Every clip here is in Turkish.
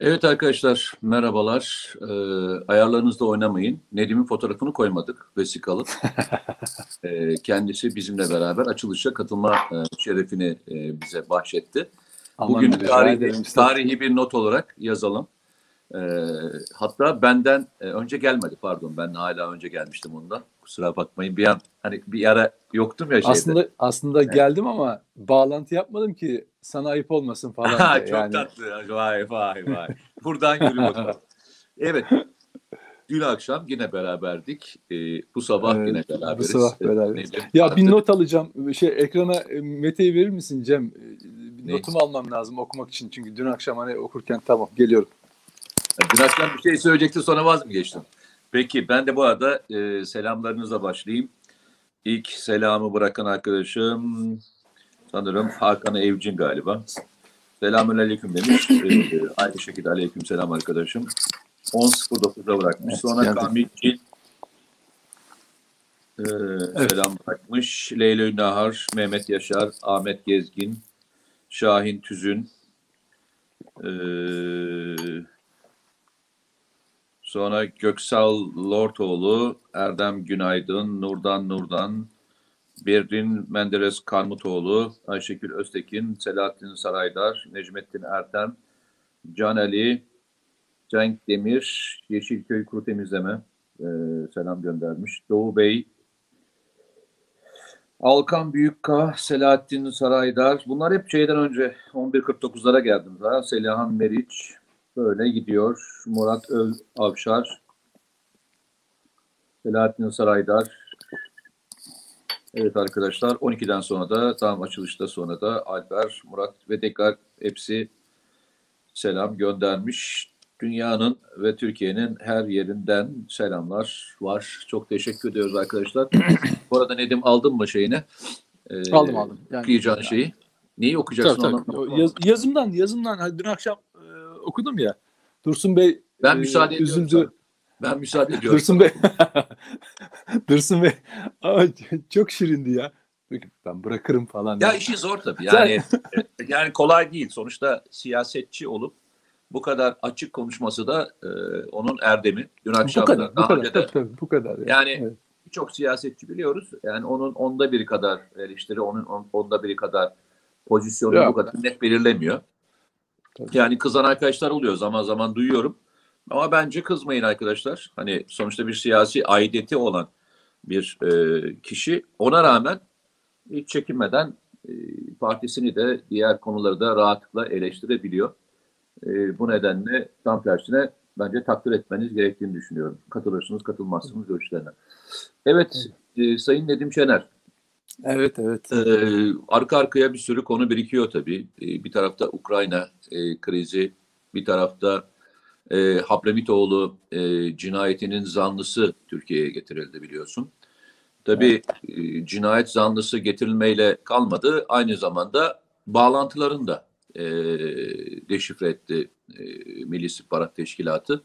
Evet arkadaşlar merhabalar. Ee, ayarlarınızda oynamayın. Nedim'in fotoğrafını koymadık vesikalı. ee, kendisi bizimle beraber açılışa katılma e, şerefini e, bize bahşetti. Aman Bugün tarihi, tarihi bir not olarak yazalım. Ee, hatta benden e, önce gelmedi pardon ben hala önce gelmiştim ondan. Kusura bakmayın bir an hani bir ara yoktum ya şeyde. Aslında aslında geldim ama bağlantı yapmadım ki sana ayıp olmasın falan. Çok yani. tatlı. Vay vay vay. Buradan yürü bakalım. Evet. Dün akşam yine beraberdik. Ee, bu sabah Evet, yine bu beraberiz. sabah Ee, beraberiz. Nedim, Ya artık- bir not alacağım. Şey ekrana e, Mete'yi verir misin Cem? E, Ne? Notumu almam lazım okumak için. Çünkü dün akşam hani okurken tamam geliyorum. Akşam bir şey söyleyecektin sonra vaz mı geçtin? Peki ben de bu arada e, selamlarınızla başlayayım. İlk selamı bırakan arkadaşım sanırım Hakan Evcin galiba. Selamün aleyküm demiş. Ee, aynı şekilde aleyküm selam arkadaşım. 10.09'da bırakmış. Evet, Sonra geldim. Kamil Cil ee, selam bırakmış. Leyla Nahar, Mehmet Yaşar, Ahmet Gezgin, Şahin Tüzün, ee, sonra Göksal Lortoğlu, Erdem Günaydın, Nurdan Nurdan, Berrin Menderes Karmutoğlu, Ayşegül Öztekin, Selahattin Saraydar, Necmettin Ertem, Can Ali, Cenk Demir, Yeşilköy Kuru Temizleme e, selam göndermiş. Doğu Bey, Alkan Büyükka, Selahattin Saraydar. Bunlar hep şeyden önce 11.49'lara geldim daha. Selihan Meriç böyle gidiyor. Murat Öl Avşar, Selahattin Saraydar, Evet arkadaşlar 12'den sonra da tam açılışta sonra da Alper, Murat ve tekrar hepsi selam göndermiş. Dünyanın ve Türkiye'nin her yerinden selamlar var. Çok teşekkür ediyoruz arkadaşlar. Bu arada Nedim aldın mı şeyini? Ee, Aldım aldım. Yani, Okuyacağın yani- şeyi. Neyi Tabii, okuyacaksın? tabii. O Yaz- yazımdan yazımdan hani dün akşam okudum ya. Dursun Bey Ben e, müsaade ediyorum. üzüldü. sana. Ben müsaade ediyorum. Dursun Bey. Dursun Bey. Aa, çok şirindi ya. Ben bırakırım falan. Ya diye. işi zor tabii. Yani yani kolay değil. Sonuçta siyasetçi olup bu kadar açık konuşması da e, onun erdemi. Dün bu akşam kadar, da bu kadar, de tabii, tabii, bu kadar. Yani. Yani Evet. birçok siyasetçi biliyoruz. Yani onun onda biri kadar eleştiri, onun on- onda biri kadar pozisyonu Yok. bu kadar net belirlemiyor. Tabii. Yani kızan arkadaşlar oluyor zaman zaman duyuyorum. Ama bence kızmayın arkadaşlar. Hani sonuçta bir siyasi aidiyeti olan bir e, kişi ona rağmen hiç çekinmeden e, partisini de diğer konuları da rahatlıkla eleştirebiliyor. E, bu nedenle tam tersine bence takdir etmeniz gerektiğini düşünüyorum. Katılırsınız, katılmazsınız görüşlerine. Evet, e, Sayın Nedim Şener. Evet, evet. Ee, arka arkaya bir sürü konu birikiyor tabii. Ee, bir tarafta Ukrayna e, krizi, bir tarafta e, Hablemitoğlu e, cinayetinin zanlısı Türkiye'ye getirildi biliyorsun. Tabii e, cinayet zanlısı getirilmeyle kalmadı. Aynı zamanda bağlantılarını da e, deşifre etti e, Milli İstihbarat Teşkilatı.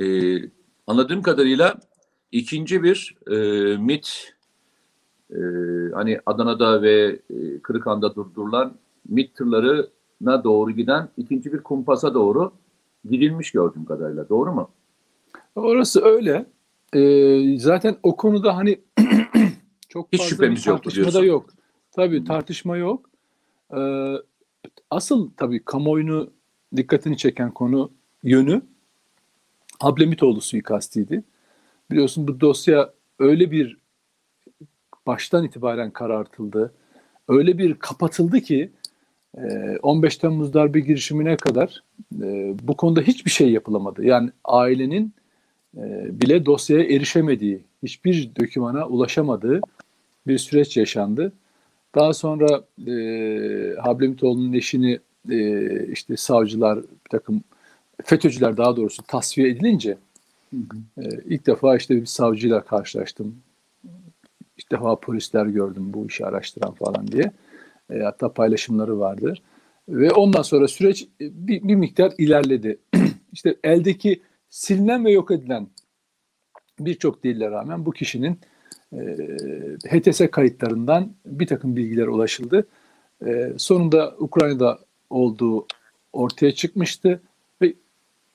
E, anladığım kadarıyla ikinci bir e, MIT ee, hani Adana'da ve e, Kırıkhan'da durdurulan MİT tırlarına doğru giden ikinci bir kumpasa doğru gidilmiş gördüğüm kadarıyla. Doğru mu? Orası öyle. Ee, zaten o konuda hani çok Hiç fazla şüphemiz bir tartışma da yok. Tabii tartışma yok. Ee, asıl tabii kamuoyunu dikkatini çeken konu yönü Hablemitoğlu suikastiydi. Biliyorsun bu dosya öyle bir baştan itibaren karartıldı. Öyle bir kapatıldı ki e, 15 Temmuz darbe girişimine kadar e, bu konuda hiçbir şey yapılamadı. Yani ailenin e, bile dosyaya erişemediği, hiçbir dokümana ulaşamadığı bir süreç yaşandı. Daha sonra e, Hablemitoğlu'nun eşini e, işte savcılar, bir takım FETÖ'cüler daha doğrusu tasfiye edilince e, ilk defa işte bir savcıyla karşılaştım. İlk defa polisler gördüm bu işi araştıran falan diye. E, hatta paylaşımları vardır. Ve ondan sonra süreç e, bir, bir miktar ilerledi. işte eldeki silinen ve yok edilen birçok delile rağmen bu kişinin e, HTS kayıtlarından bir takım bilgiler ulaşıldı. E, sonunda Ukrayna'da olduğu ortaya çıkmıştı ve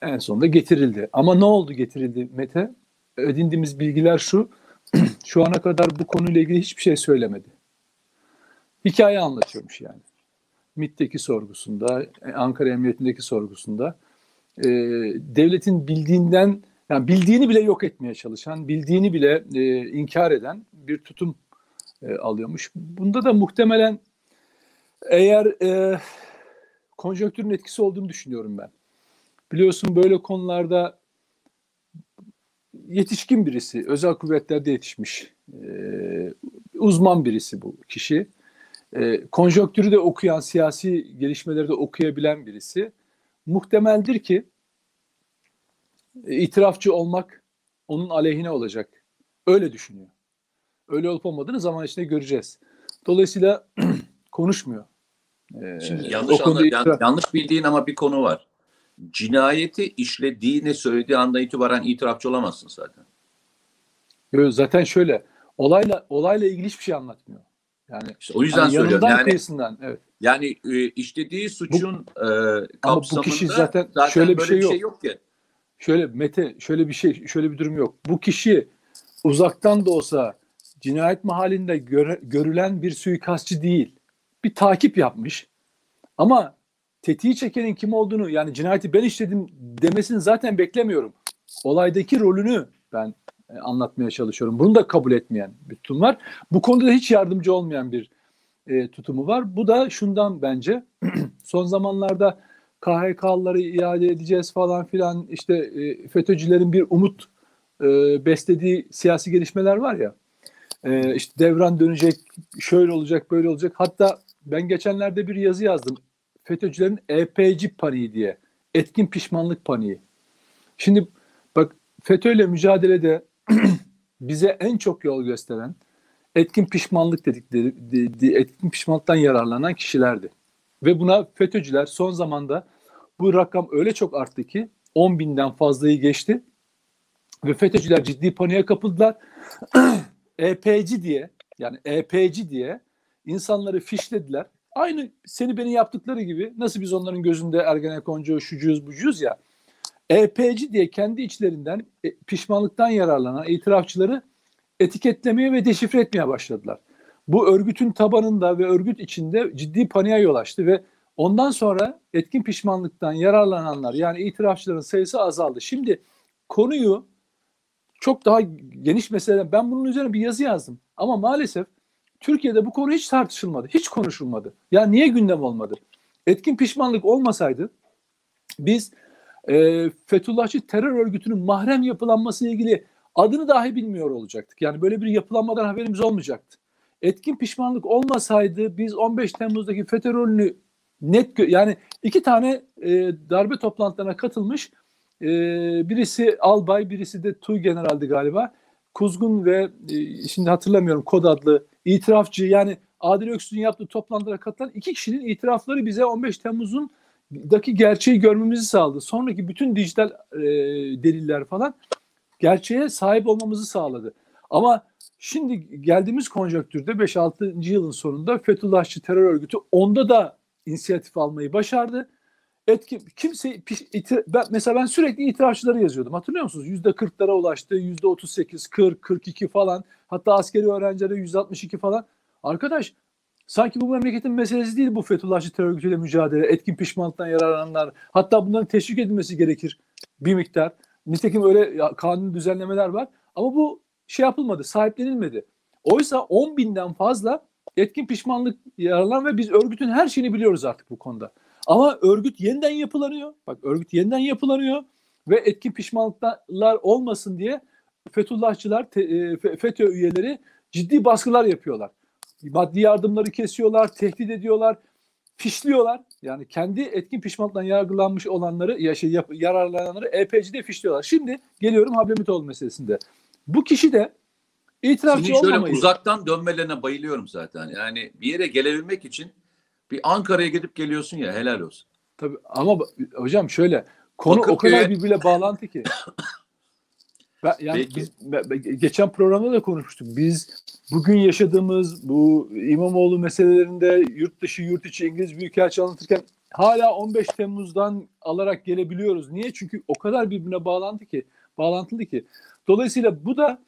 en sonunda getirildi. Ama ne oldu getirildi Mete? Edindiğimiz bilgiler şu. şu ana kadar bu konuyla ilgili hiçbir şey söylemedi. Hikaye anlatıyormuş yani. MİT'teki sorgusunda, Ankara Emniyetindeki sorgusunda e, devletin bildiğinden yani bildiğini bile yok etmeye çalışan, bildiğini bile e, inkar eden bir tutum e, alıyormuş. Bunda da muhtemelen eğer e, konjonktürün etkisi olduğunu düşünüyorum ben. Biliyorsun böyle konularda yetişkin birisi, özel kuvvetlerde yetişmiş, e, uzman birisi bu kişi. E, konjonktürü de okuyan, siyasi gelişmeleri de okuyabilen birisi. Muhtemeldir ki itirafçı olmak onun aleyhine olacak. Öyle düşünüyor. Öyle olup olmadığını zaman içinde göreceğiz. Dolayısıyla konuşmuyor. Ee, Şimdi yanlış, anla, yanlış bildiğin ama bir konu var. Cinayeti işlediğini söylediği anda itibaren itirafçı olamazsın zaten. Yok, zaten şöyle olayla olayla ilgili hiçbir şey anlatmıyor. Yani işte o yüzden yani söylüyorum. Yani kıyısından, evet. Yani e, işlediği suçun bu, e, kapsamında ama bu kişi zaten, zaten şöyle bir şey, yok. şey yok ki. Şöyle Mete şöyle bir şey şöyle bir durum yok. Bu kişi uzaktan da olsa cinayet mahallinde göre, görülen bir suikastçı değil. Bir takip yapmış. Ama tetiği çekenin kim olduğunu yani cinayeti ben işledim demesini zaten beklemiyorum. Olaydaki rolünü ben e, anlatmaya çalışıyorum. Bunu da kabul etmeyen bir tutum var. Bu konuda da hiç yardımcı olmayan bir e, tutumu var. Bu da şundan bence son zamanlarda KHK'ları iade edeceğiz falan filan işte e, FETÖ'cülerin bir umut e, beslediği siyasi gelişmeler var ya e, işte devran dönecek şöyle olacak böyle olacak hatta ben geçenlerde bir yazı yazdım FETÖ'cülerin EPC paniği diye etkin pişmanlık paniği. Şimdi bak FETÖ'yle mücadelede bize en çok yol gösteren etkin pişmanlık dedikleri etkin pişmanlıktan yararlanan kişilerdi. Ve buna FETÖ'cüler son zamanda bu rakam öyle çok arttı ki 10 binden fazlayı geçti. Ve FETÖ'cüler ciddi paniğe kapıldılar. EP'ci diye yani EP'ci diye insanları fişlediler. Aynı seni beni yaptıkları gibi nasıl biz onların gözünde Ergenekoncu, şucuyuz, bucuyuz ya. EP'ci diye kendi içlerinden e, pişmanlıktan yararlanan itirafçıları etiketlemeye ve deşifre etmeye başladılar. Bu örgütün tabanında ve örgüt içinde ciddi paniğe yol açtı ve ondan sonra etkin pişmanlıktan yararlananlar yani itirafçıların sayısı azaldı. Şimdi konuyu çok daha geniş mesele ben bunun üzerine bir yazı yazdım ama maalesef Türkiye'de bu konu hiç tartışılmadı, hiç konuşulmadı. Ya niye gündem olmadı? Etkin pişmanlık olmasaydı biz e, Fethullahçı terör örgütünün mahrem yapılanması ile ilgili adını dahi bilmiyor olacaktık. Yani böyle bir yapılanmadan haberimiz olmayacaktı. Etkin pişmanlık olmasaydı biz 15 Temmuz'daki FETÖ rolünü net yani iki tane e, darbe toplantılarına katılmış e, birisi albay birisi de Tuy generaldi galiba. Kuzgun ve e, şimdi hatırlamıyorum kod adlı itirafçı yani Adil Öksüz'ün yaptığı toplantılara katılan iki kişinin itirafları bize 15 Temmuz'un daki gerçeği görmemizi sağladı. Sonraki bütün dijital e, deliller falan gerçeğe sahip olmamızı sağladı. Ama şimdi geldiğimiz konjonktürde 5-6. yılın sonunda Fethullahçı terör örgütü onda da inisiyatif almayı başardı. Etki, kimse itir, ben, mesela ben sürekli itirafçıları yazıyordum. Hatırlıyor musunuz? Yüzde 40'lara ulaştı. Yüzde 38, 40, 42 falan. Hatta askeri öğrencilere yüzde 62 falan. Arkadaş sanki bu memleketin meselesi değil bu Fethullahçı terör mücadele. Etkin pişmanlıktan yararlananlar. Hatta bunların teşvik edilmesi gerekir bir miktar. Nitekim öyle kanun düzenlemeler var. Ama bu şey yapılmadı, sahiplenilmedi. Oysa 10 binden fazla etkin pişmanlık yararlanan ve biz örgütün her şeyini biliyoruz artık bu konuda. Ama örgüt yeniden yapılanıyor. Bak örgüt yeniden yapılanıyor ve etkin pişmanlıklar olmasın diye Fethullahçılar, e, FETÖ üyeleri ciddi baskılar yapıyorlar. Maddi yardımları kesiyorlar, tehdit ediyorlar, fişliyorlar. Yani kendi etkin pişmanlıktan yargılanmış olanları, ya şey, yararlananları EPC'de fişliyorlar. Şimdi geliyorum Hablemitoğlu meselesinde. Bu kişi de itirafçı Şimdi şöyle olmamayı... uzaktan dönmelerine bayılıyorum zaten. Yani bir yere gelebilmek için bir Ankara'ya gidip geliyorsun ya helal olsun. Tabii ama hocam şöyle konu Bakırköy... o kadar birbiriyle bağlantı ki. Ben, yani Peki. biz geçen programda da konuşmuştuk. Biz bugün yaşadığımız bu İmamoğlu meselelerinde yurt dışı yurt içi İngiliz Büyükelçi anlatırken hala 15 Temmuz'dan alarak gelebiliyoruz. Niye? Çünkü o kadar birbirine bağlandı ki, bağlantılı ki. Dolayısıyla bu da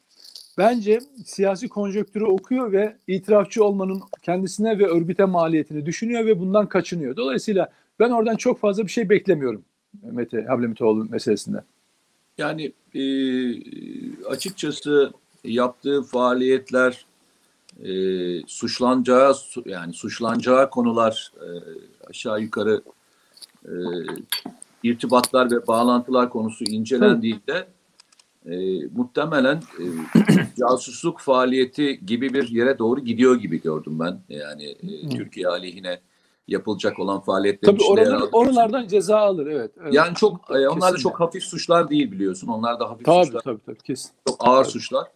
bence siyasi konjonktürü okuyor ve itirafçı olmanın kendisine ve örgüte maliyetini düşünüyor ve bundan kaçınıyor. Dolayısıyla ben oradan çok fazla bir şey beklemiyorum Mete Hablemitoğlu meselesinde. Yani e, açıkçası yaptığı faaliyetler e, suçlanacağı yani suçlanacağı konular e, aşağı yukarı e, irtibatlar ve bağlantılar konusu incelendiğinde e, muhtemelen e, casusluk faaliyeti gibi bir yere doğru gidiyor gibi gördüm ben. Yani e, Türkiye aleyhine yapılacak olan faaliyetlerin Tabii oralar, oralardan ceza alır evet. evet. Yani çok e, onlar da çok hafif suçlar değil biliyorsun. Onlar da hafif tabii, suçlar. Tabii tabii kesin. Çok ağır tabii. suçlar.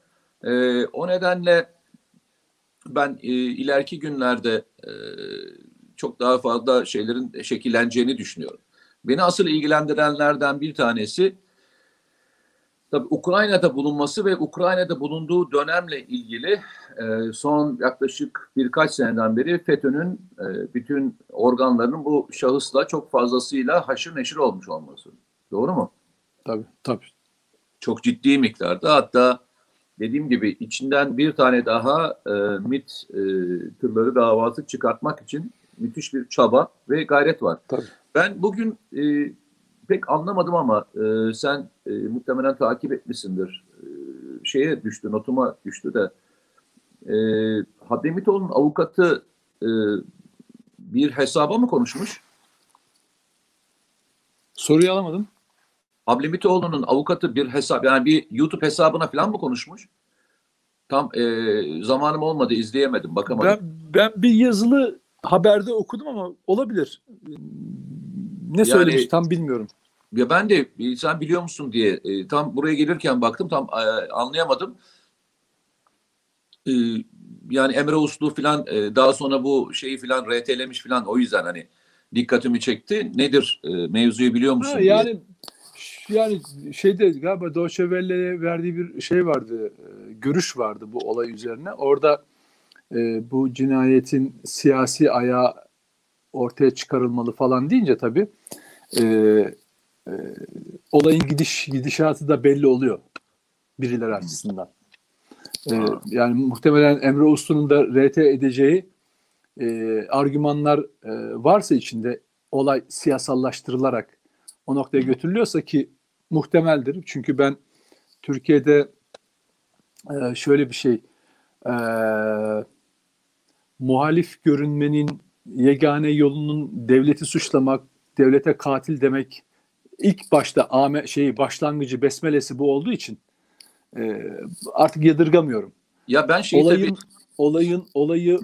E, o nedenle ben e, ileriki günlerde e, çok daha fazla şeylerin şekilleneceğini düşünüyorum. Beni asıl ilgilendirenlerden bir tanesi tabii Ukrayna'da bulunması ve Ukrayna'da bulunduğu dönemle ilgili e, son yaklaşık birkaç seneden beri FETÖ'nün e, bütün organlarının bu şahısla çok fazlasıyla haşır neşir olmuş olması. Doğru mu? Tabii tabii. Çok ciddi miktarda hatta dediğim gibi içinden bir tane daha e, MIT e, tırları davası çıkartmak için müthiş bir çaba ve gayret var. Tabii. Ben bugün e, pek anlamadım ama e, sen e, muhtemelen takip etmişsindir. E, şeye düştü, notuma düştü de e, Hademitoğlu'nun avukatı e, bir hesaba mı konuşmuş? Soruyu alamadım. Ablemitoğlu'nun avukatı bir hesap yani bir YouTube hesabına falan mı konuşmuş? Tam e, zamanım olmadı izleyemedim bakamadım. Ben, ben bir yazılı haberde okudum ama olabilir. Ne Yani- söylemiş tam bilmiyorum. Ya ben de e, sen biliyor musun diye e, tam buraya gelirken baktım tam e, anlayamadım. E, yani Emre Uslu falan e, daha sonra bu şeyi falan RT'lemiş falan o yüzden hani dikkatimi çekti. Nedir e, mevzuyu biliyor musun? Ha, diye. yani yani şeyde galiba Deutsche Welle'ye verdiği bir şey vardı, e, görüş vardı bu olay üzerine. Orada e, bu cinayetin siyasi ayağı ortaya çıkarılmalı falan deyince tabii e, e, olayın gidiş gidişatı da belli oluyor birileri açısından. E, yani muhtemelen Emre Uslu'nun da RT edeceği e, argümanlar e, varsa içinde olay siyasallaştırılarak o noktaya götürülüyorsa ki muhtemeldir. Çünkü ben Türkiye'de e, şöyle bir şey e, muhalif görünmenin yegane yolunun devleti suçlamak, devlete katil demek ilk başta ame, şeyi başlangıcı besmelesi bu olduğu için e, artık yadırgamıyorum. Ya ben şey olayın tabii olayın olayı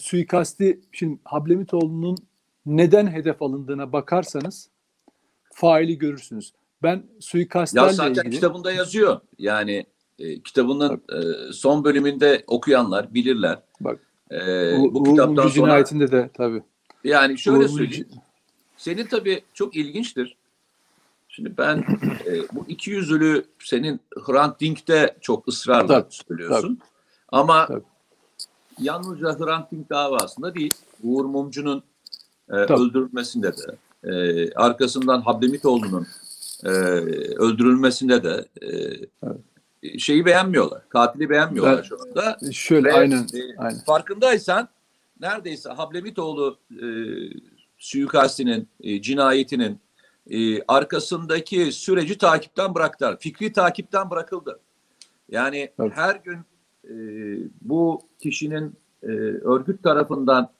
suikasti şimdi Hablemitoğlu'nun neden hedef alındığına bakarsanız faili görürsünüz. Ben ya suikastlerle zaten ilgili kitabında yazıyor. Yani e, kitabının e, son bölümünde okuyanlar bilirler. Bak, E, Uğur- bu kitaptan sonra cinayetinde de tabii. yani şöyle Uğur Mumcu- söyleyeyim. Senin tabii çok ilginçtir. Şimdi ben e, bu iki yüzlü senin Hrant Dink'te çok ısrarla Tabii, söylüyorsun. Ama Tabii. yalnızca Hrant Dink davasında değil, Uğur Mumcu'nun e, Tabii. öldürülmesinde de, e, arkasından Hablemitoğlu'nun e, öldürülmesinde de e, şeyi beğenmiyorlar. Katili beğenmiyorlar Ben- şu anda. Şöyle Ve, aynen e, aynen. Farkındaysan neredeyse Hablemitoğlu e, suikastinin, e, cinayetinin e, arkasındaki süreci takipten bıraktılar. Fikri takipten bırakıldı. Yani Evet. her gün e, bu kişinin e, örgüt tarafından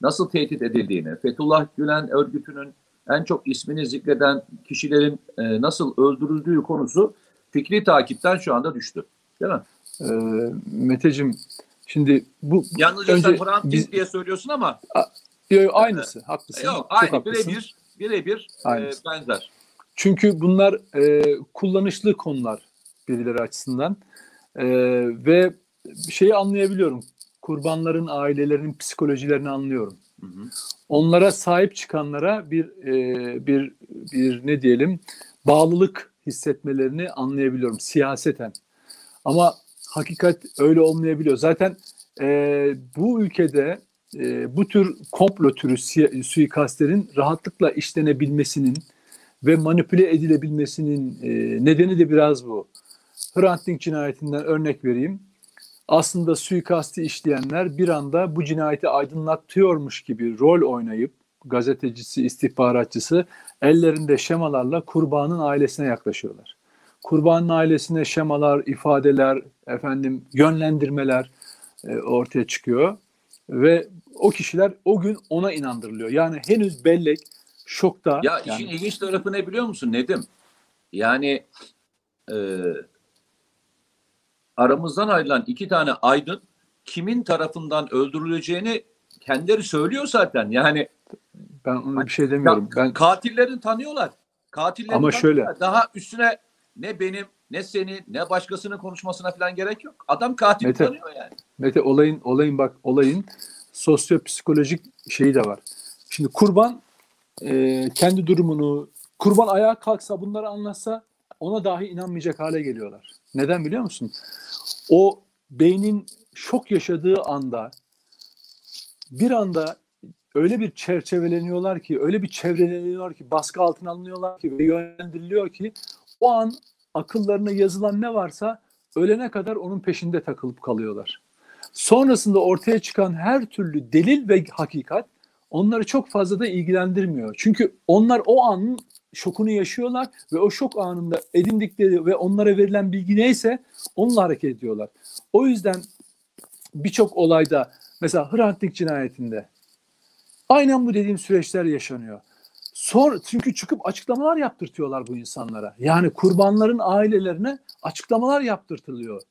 nasıl tehdit edildiğini, Fethullah Gülen örgütünün en çok ismini zikreden kişilerin e, nasıl öldürüldüğü konusu fikri takipten şu anda düştü. Değil mi? Ee, Meteciğim şimdi bu Yalnızca Önce sen Hrant Dink biz- diye söylüyorsun ama Yo, yo, aynısı haklısın. yok aynı birebir birebir e, benzer. Çünkü bunlar e, kullanışlı konular birileri açısından E, ve şeyi anlayabiliyorum. Kurbanların ailelerinin psikolojilerini anlıyorum. Hı hı. Onlara sahip çıkanlara bir e, bir bir ne diyelim bağlılık hissetmelerini anlayabiliyorum siyaseten. Ama hakikat öyle olmayabiliyor. Zaten e, bu ülkede e, bu tür komplo türü suikastlerin rahatlıkla işlenebilmesinin ve manipüle edilebilmesinin e, nedeni de biraz bu. Hrant Dink cinayetinden örnek vereyim. Aslında suikasti işleyenler bir anda bu cinayeti aydınlatıyormuş gibi rol oynayıp gazetecisi, istihbaratçısı ellerinde şemalarla kurbanın ailesine yaklaşıyorlar. Kurbanın ailesine şemalar, ifadeler, efendim yönlendirmeler e, ortaya çıkıyor ve o kişiler o gün ona inandırılıyor. Yani henüz bellek şokta. Ya yani, işin ilginç tarafı ne biliyor musun Nedim? Yani e, aramızdan ayrılan iki tane aydın kimin tarafından öldürüleceğini kendileri söylüyor zaten. Yani ben ona bir şey demiyorum. ya, Ben katillerini tanıyorlar. Katillerini Ama tanıyorlar. şöyle- Daha üstüne ne benim ne senin ne başkasının konuşmasına falan gerek yok. Adam katili Mete, tanıyor yani. Mete olayın olayın bak olayın sosyopsikolojik şeyi de var. Şimdi kurban e, kendi durumunu kurban ayağa kalksa bunları anlatsa ona dahi inanmayacak hale geliyorlar. Neden biliyor musun? O beynin şok yaşadığı anda bir anda öyle bir çerçeveleniyorlar ki, öyle bir çevreleniyorlar ki, baskı altına alınıyorlar ki ve yönlendiriliyor ki o an akıllarına yazılan ne varsa ölene kadar onun peşinde takılıp kalıyorlar. Sonrasında ortaya çıkan her türlü delil ve hakikat onları çok fazla da ilgilendirmiyor. Çünkü onlar o anın şokunu yaşıyorlar ve o şok anında edindikleri ve onlara verilen bilgi neyse onunla hareket ediyorlar. O yüzden birçok olayda mesela Hrant Dink cinayetinde aynen bu dediğim süreçler yaşanıyor. Sonra çünkü çıkıp açıklamalar yaptırtıyorlar bu insanlara. Yani kurbanların ailelerine açıklamalar yaptırtılıyor.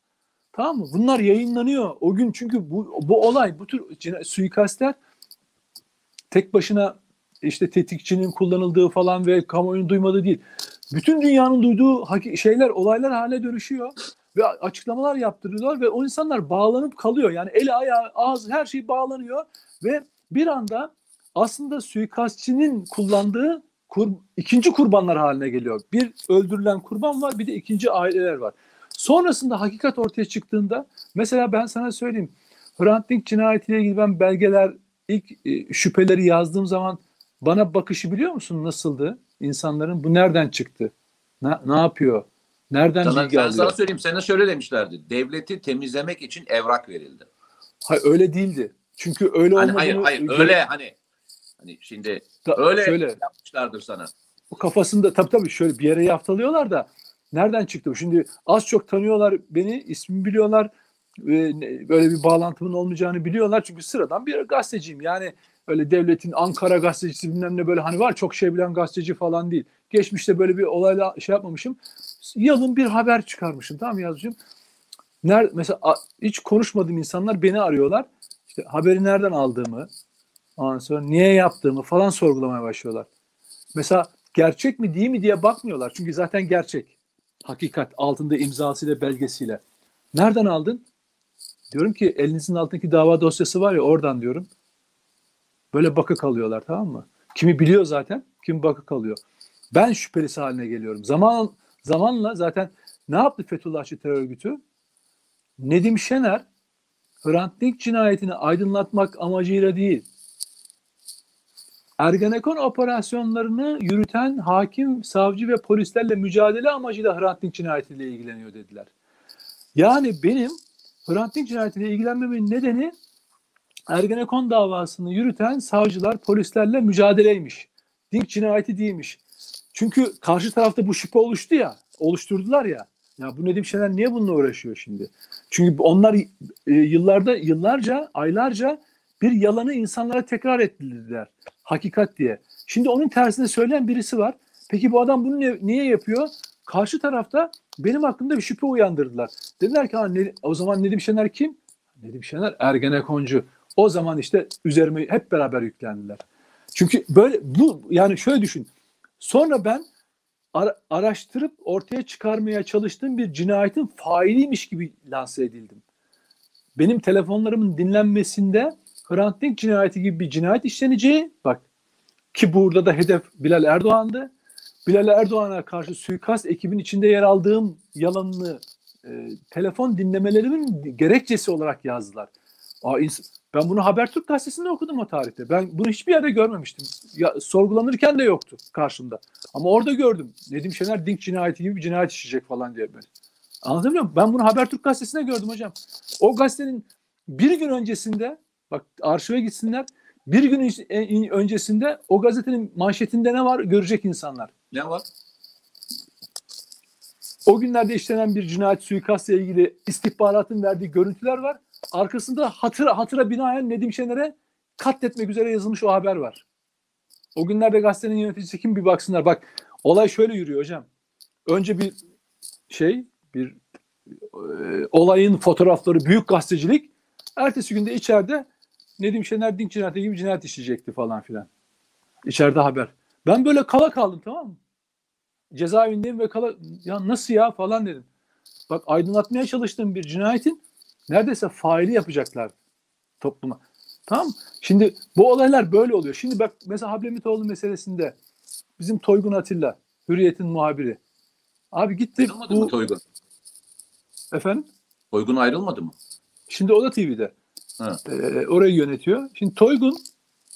Tamam mı? Bunlar yayınlanıyor. O gün çünkü bu, bu olay, bu tür suikastler tek başına işte tetikçinin kullanıldığı falan ve kamuoyunun duymadığı değil. Bütün dünyanın duyduğu şeyler, olaylar hale dönüşüyor ve açıklamalar yaptırıyorlar ve o insanlar bağlanıp kalıyor. Yani eli ayağı, ağzı her şey bağlanıyor ve bir anda aslında suikastçinin kullandığı kur, ikinci kurbanlar haline geliyor. Bir öldürülen kurban var, bir de ikinci aileler var. Sonrasında hakikat ortaya çıktığında mesela ben sana söyleyeyim. Hrant Dink cinayetiyle ilgili ben belgeler ilk e, şüpheleri yazdığım zaman bana bakışı biliyor musun nasıldı? İnsanların bu nereden çıktı? Ne, ne yapıyor? Nereden Sana, bilgi ben alıyor? sana söyleyeyim. Sana şöyle demişlerdi. Devleti temizlemek için evrak verildi. Hayır öyle değildi. Çünkü öyle Hani olmadığını hayır hayır öyle hani hani şimdi Da- öyle şöyle yapmışlardır sana. o kafasında tabii tabii şöyle bir yere yaftalıyorlar da nereden çıktı bu? Şimdi az çok tanıyorlar beni, ismimi biliyorlar. ne- Böyle bir bağlantımın olmayacağını biliyorlar. Çünkü sıradan bir gazeteciyim. Yani öyle devletin Ankara gazetecisi bilmem ne böyle hani var çok şey bilen gazeteci falan değil. Geçmişte böyle bir olayla şey yapmamışım. Yalın bir haber çıkarmışım tamam mı yazmışım. Ner mesela hiç konuşmadığım insanlar beni arıyorlar. İşte haberi nereden aldığımı, ondan sonra niye yaptığımı falan sorgulamaya başlıyorlar. Mesela gerçek mi değil mi diye bakmıyorlar. Çünkü zaten gerçek. Hakikat altında imzasıyla belgesiyle. Nereden aldın? Diyorum ki elinizin altındaki dava dosyası var ya oradan diyorum. Böyle bakı kalıyorlar tamam mı? Kimi biliyor zaten, kimi bakı kalıyor. Ben şüphelisi haline geliyorum. Zaman zamanla zaten ne yaptı Fethullahçı terör örgütü? Nedim Şener Hrant Dink cinayetini aydınlatmak amacıyla değil, Ergenekon operasyonlarını yürüten hakim, savcı ve polislerle mücadele amacıyla Hrant Dink cinayetiyle ilgileniyor dediler. Yani benim Hrant Dink cinayetiyle ilgilenmemin nedeni Ergenekon davasını yürüten savcılar, polislerle mücadeleymiş. Dink cinayeti değilmiş. Çünkü karşı tarafta bu şüphe oluştu ya, oluşturdular ya. Ya bu Nedim Şener niye bununla uğraşıyor şimdi? Çünkü onlar e, yıllarda, yıllarca, aylarca bir yalanı insanlara tekrar ettirdiler. Hakikat diye. Şimdi onun tersine söyleyen birisi var. Peki bu adam bunu ne- niye yapıyor? Karşı tarafta benim hakkımda bir şüphe uyandırdılar. Dediler ki ne- o zaman Nedim Şener kim? Nedim Şener Ergenekoncu. O zaman işte üzerime hep beraber yüklendiler. Çünkü böyle bu yani şöyle düşün. Sonra ben ara- araştırıp ortaya çıkarmaya çalıştığım bir cinayetin failiymiş gibi lanse edildim. Benim telefonlarımın dinlenmesinde Hrant Dink cinayeti gibi bir cinayet işleneceği bak ki burada da hedef Bilal Erdoğan'dı. Bilal Erdoğan'a karşı suikast ekibin içinde yer aldığım yalanını e, telefon dinlemelerimin gerekçesi olarak yazdılar. Aa, Ben bunu Habertürk gazetesinde okudum o tarihte. Ben bunu hiçbir yerde görmemiştim. Ya, sorgulanırken de yoktu karşımda. Ama orada gördüm. Nedim Şener Dink cinayeti gibi bir cinayet işleyecek falan diye böyle. Anlatabiliyor muyum? Ben bunu Habertürk gazetesinde gördüm hocam. O gazetenin bir gün öncesinde bak arşive gitsinler. Bir gün e, öncesinde o gazetenin manşetinde ne var görecek insanlar. Ne var? O günlerde işlenen bir cinayet suikastla ilgili istihbaratın verdiği görüntüler var. Arkasında hatıra, hatıra binaen Nedim Şener'e katletmek üzere yazılmış o haber var. O günlerde gazetenin yöneticisi kim bir baksınlar. Bak olay şöyle yürüyor hocam. Önce bir şey bir e, olayın fotoğrafları büyük gazetecilik. Ertesi günde içeride Nedim Şener Dink cinayeti gibi cinayet işleyecekti falan filan. İçeride haber. Ben böyle kala kaldım tamam mı? Cezaevindeyim ve kala ya nasıl ya falan dedim. Bak aydınlatmaya çalıştığım bir cinayetin neredeyse faili yapacaklar topluma. Tamam? Şimdi bu olaylar böyle oluyor. Şimdi bak mesela Hablemitoğlu meselesinde bizim Toygun Atilla, Hürriyet'in muhabiri. Abi gitti. Ayrılmadı bu... mı Toygun? Efendim? Toygun ayrılmadı mı? Şimdi o da TV'de. Ee, orayı yönetiyor. Şimdi Toygun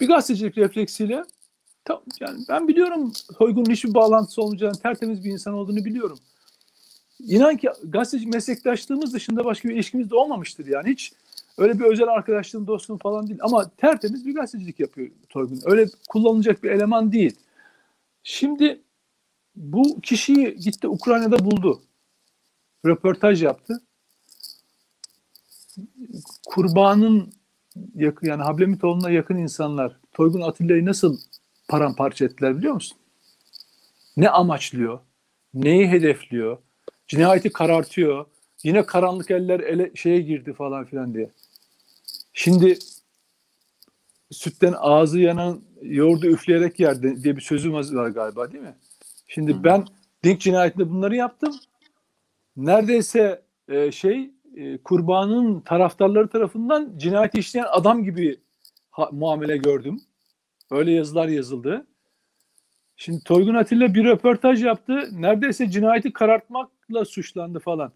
bir gazetecilik refleksiyle tam, yani ben biliyorum Toygun'un hiçbir bağlantısı olmayacağını, tertemiz bir insan olduğunu biliyorum. İnan ki gazeteci meslektaşlığımız dışında başka bir ilişkimiz de olmamıştır yani. Hiç öyle bir özel arkadaşlığım, dostluğum falan değil. Ama tertemiz bir gazetecilik yapıyor Toygun. Öyle kullanılacak bir eleman değil. Şimdi bu kişiyi gitti Ukrayna'da buldu. Röportaj yaptı. Kurbanın yakın yani Hablemitoğlu'na yakın insanlar Toygun Atilla'yı nasıl paramparça ettiler biliyor musun? Ne amaçlıyor? Neyi hedefliyor? Cinayeti karartıyor. Yine karanlık eller ele şeye girdi falan filan diye. Şimdi sütten ağzı yanan yoğurdu üfleyerek yer diye bir sözümüz var galiba değil mi? Şimdi Hı. ben Dink cinayetinde bunları yaptım. Neredeyse e, şey e, kurbanın taraftarları tarafından cinayet işleyen adam gibi ha, muamele gördüm. Öyle yazılar yazıldı. Şimdi Toygun Atilla bir röportaj yaptı. Neredeyse cinayeti karartmakla suçlandı falan.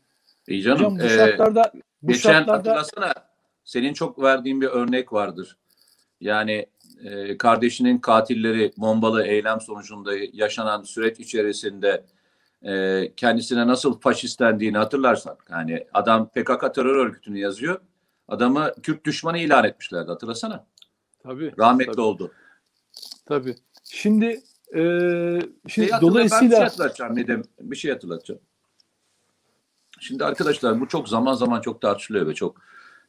İyi canım. Hocam, bu e, şartlarda bu geçen şartlarda hatırlasana senin çok verdiğin bir örnek vardır. Yani e, kardeşinin katilleri bombalı eylem sonucunda yaşanan süreç içerisinde e, kendisine nasıl faşistlendiğini hatırlarsan. Yani adam PKK terör örgütünü yazıyor. Adamı Kürt düşmanı ilan etmişlerdi hatırlasana. Tabii. Rahmetli tabii. oldu. Tabii. Şimdi e, şimdi şey dolayısıyla ben bir şey hatırlatacağım Nedim. Bir şey hatırlatacağım. Şimdi arkadaşlar bu çok zaman zaman çok tartışılıyor ve çok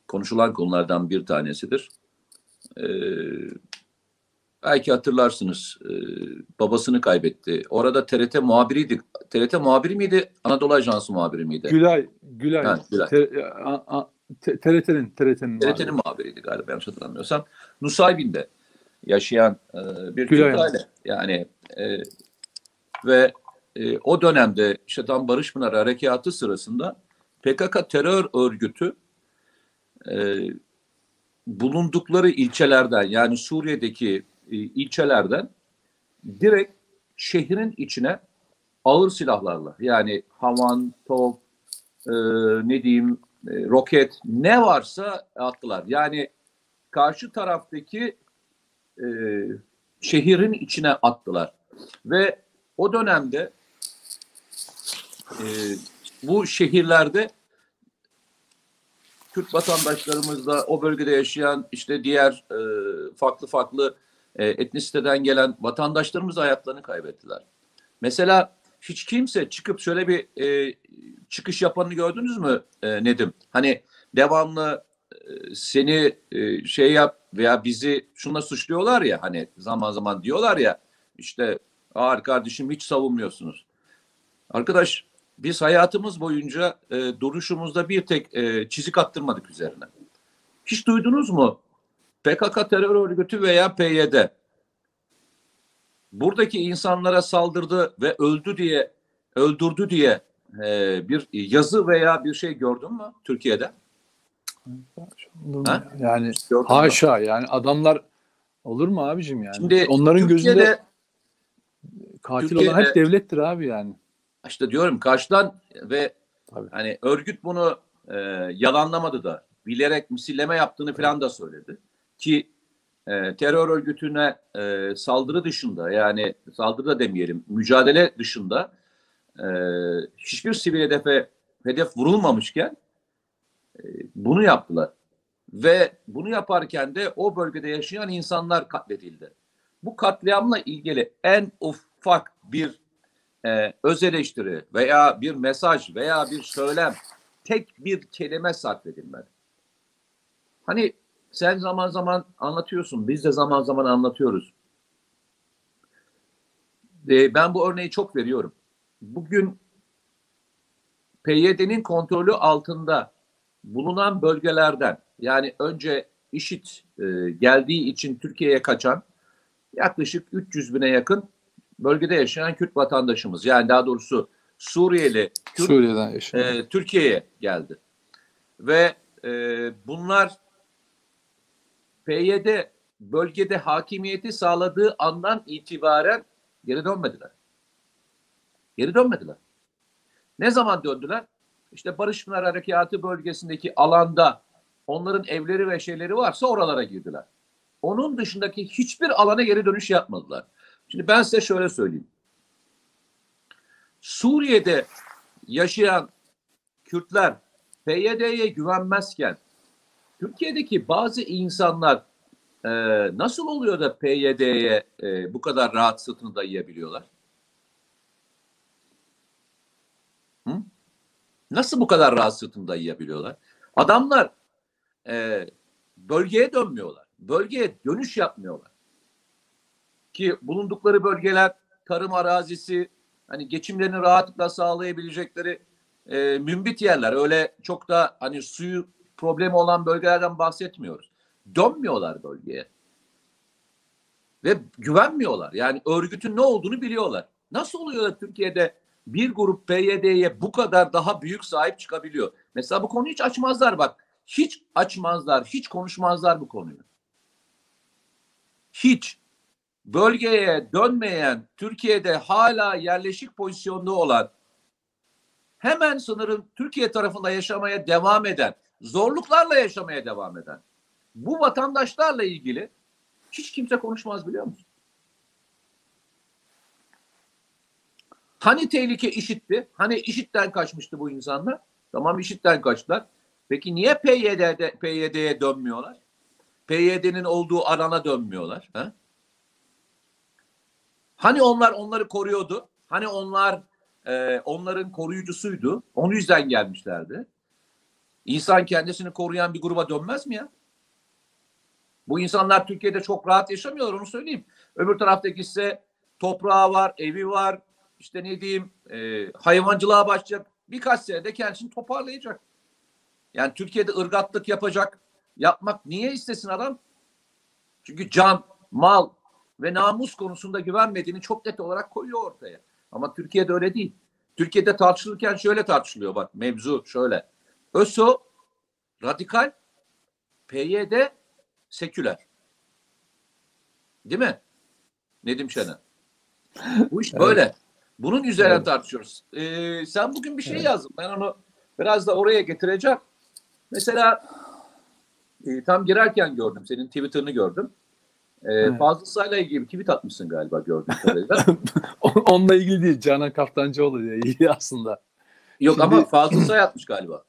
konuşulan konulardan bir tanesidir. Ee, belki hatırlarsınız e, babasını kaybetti. Orada TRT muhabiriydi. TRT muhabiri miydi? Anadolu Ajansı muhabiri miydi? Gülay, Gülay. Ha, Gülay. TRT'nin TRT'nin TRT'nin muhabiriydi galiba yanlış hatırlamıyorsam. Nusaybin'de yaşayan e, bir Gülay. Türk aile. Yani e, ve e, o dönemde işte tam Barış Pınar Harekatı sırasında PKK terör örgütü e, bulundukları ilçelerden yani Suriye'deki ilçelerden direkt şehrin içine ağır silahlarla yani havan, top, e, ne diyeyim e, roket ne varsa attılar. Yani karşı taraftaki e, şehrin içine attılar. Ve o dönemde e, bu şehirlerde Kürt vatandaşlarımızla o bölgede yaşayan işte diğer e, farklı farklı e, etnisiteden gelen vatandaşlarımız hayatlarını kaybettiler. Mesela hiç kimse çıkıp şöyle bir e, çıkış yapanını gördünüz mü e, Nedim? Hani devamlı e, seni e, şey yap veya bizi şuna suçluyorlar ya hani zaman zaman diyorlar ya işte ağır kardeşim hiç savunmuyorsunuz. Arkadaş biz hayatımız boyunca e, duruşumuzda bir tek e, çizik attırmadık üzerine. Hiç duydunuz mu? PKK terör örgütü veya PYD buradaki insanlara saldırdı ve öldü diye öldürdü diye e, bir yazı veya bir şey gördün mü Türkiye'de? Ha? Yani Gördün haşa mü? yani adamlar olur mu abicim yani? Şimdi Onların Türkiye'de, gözünde katil Türkiye'de, olan hep devlettir abi yani. İşte diyorum karşıdan ve Tabii. hani örgüt bunu e, yalanlamadı da bilerek misilleme yaptığını falan da söyledi. Ki e, terör örgütüne e, saldırı dışında yani saldırı da demeyelim mücadele dışında e, hiçbir sivil hedefe hedef vurulmamışken e, bunu yaptılar. Ve bunu yaparken de o bölgede yaşayan insanlar katledildi. Bu katliamla ilgili en ufak bir e, öz eleştiri veya bir mesaj veya bir söylem tek bir kelime sakledilmedi. Hani sen zaman zaman anlatıyorsun, biz de zaman zaman anlatıyoruz. E, ben bu örneği çok veriyorum. Bugün PYD'nin kontrolü altında bulunan bölgelerden yani önce IŞİD e, geldiği için Türkiye'ye kaçan yaklaşık 300 bine yakın bölgede yaşayan Kürt vatandaşımız yani daha doğrusu Suriyeli Kürt Suriye'den e, Türkiye'ye geldi. Ve e, bunlar PYD bölgede hakimiyeti sağladığı andan itibaren geri dönmediler. Geri dönmediler. Ne zaman döndüler? İşte Barış Pınar Harekatı bölgesindeki alanda onların evleri ve şeyleri varsa oralara girdiler. Onun dışındaki hiçbir alana geri dönüş yapmadılar. Şimdi ben size şöyle söyleyeyim. Suriye'de yaşayan Kürtler PYD'ye güvenmezken Türkiye'deki bazı insanlar e, nasıl oluyor da PYD'ye e, bu kadar rahat sırtını dayayabiliyorlar? Hı? Nasıl bu kadar rahat sırtını dayayabiliyorlar? Adamlar e, bölgeye dönmüyorlar. Bölgeye dönüş yapmıyorlar. Ki bulundukları bölgeler tarım arazisi, hani geçimlerini rahatlıkla sağlayabilecekleri e, mümbit yerler. Öyle çok da hani suyu problemi olan bölgelerden bahsetmiyoruz. Dönmüyorlar bölgeye. Ve güvenmiyorlar. Yani örgütün ne olduğunu biliyorlar. Nasıl oluyor da Türkiye'de bir grup PYD'ye bu kadar daha büyük sahip çıkabiliyor? Mesela bu konuyu hiç açmazlar bak. Hiç açmazlar, hiç konuşmazlar bu konuyu. Hiç bölgeye dönmeyen, Türkiye'de hala yerleşik pozisyonda olan, hemen sınırın Türkiye tarafında yaşamaya devam eden, zorluklarla yaşamaya devam eden bu vatandaşlarla ilgili hiç kimse konuşmaz biliyor musun? Hani tehlike işitti? Hani işitten kaçmıştı bu insanlar? Tamam işitten kaçtılar. Peki niye PYD'de, PYD'ye dönmüyorlar? PYD'nin olduğu alana dönmüyorlar. Ha? Hani onlar onları koruyordu? Hani onlar e, onların koruyucusuydu? Onun yüzden gelmişlerdi. İnsan kendisini koruyan bir gruba dönmez mi ya? Bu insanlar Türkiye'de çok rahat yaşamıyorlar onu söyleyeyim. Öbür taraftaki ise toprağı var, evi var, işte ne diyeyim e, hayvancılığa başlayacak. Birkaç senede kendisini toparlayacak. Yani Türkiye'de ırgatlık yapacak. Yapmak niye istesin adam? Çünkü can, mal ve namus konusunda güvenmediğini çok net olarak koyuyor ortaya. Ama Türkiye'de öyle değil. Türkiye'de tartışılırken şöyle tartışılıyor bak mevzu şöyle. ÖSO radikal, PYD seküler. Değil mi? Nedim Şener. Bu iş böyle. Bunun üzerine Evet. tartışıyoruz. Ee, sen bugün bir şey Evet. yazdın. Ben onu biraz da oraya getireceğim. Mesela e, tam girerken gördüm. Senin Twitter'ını gördüm. Ee, Evet. Fazıl Say'la ilgili bir tweet atmışsın galiba gördüğüm kadarıyla. Onunla ilgili değil. Canan Kaftancıoğlu ile ilgili aslında. Yok Şimdi- ama Fazıl Say atmış galiba.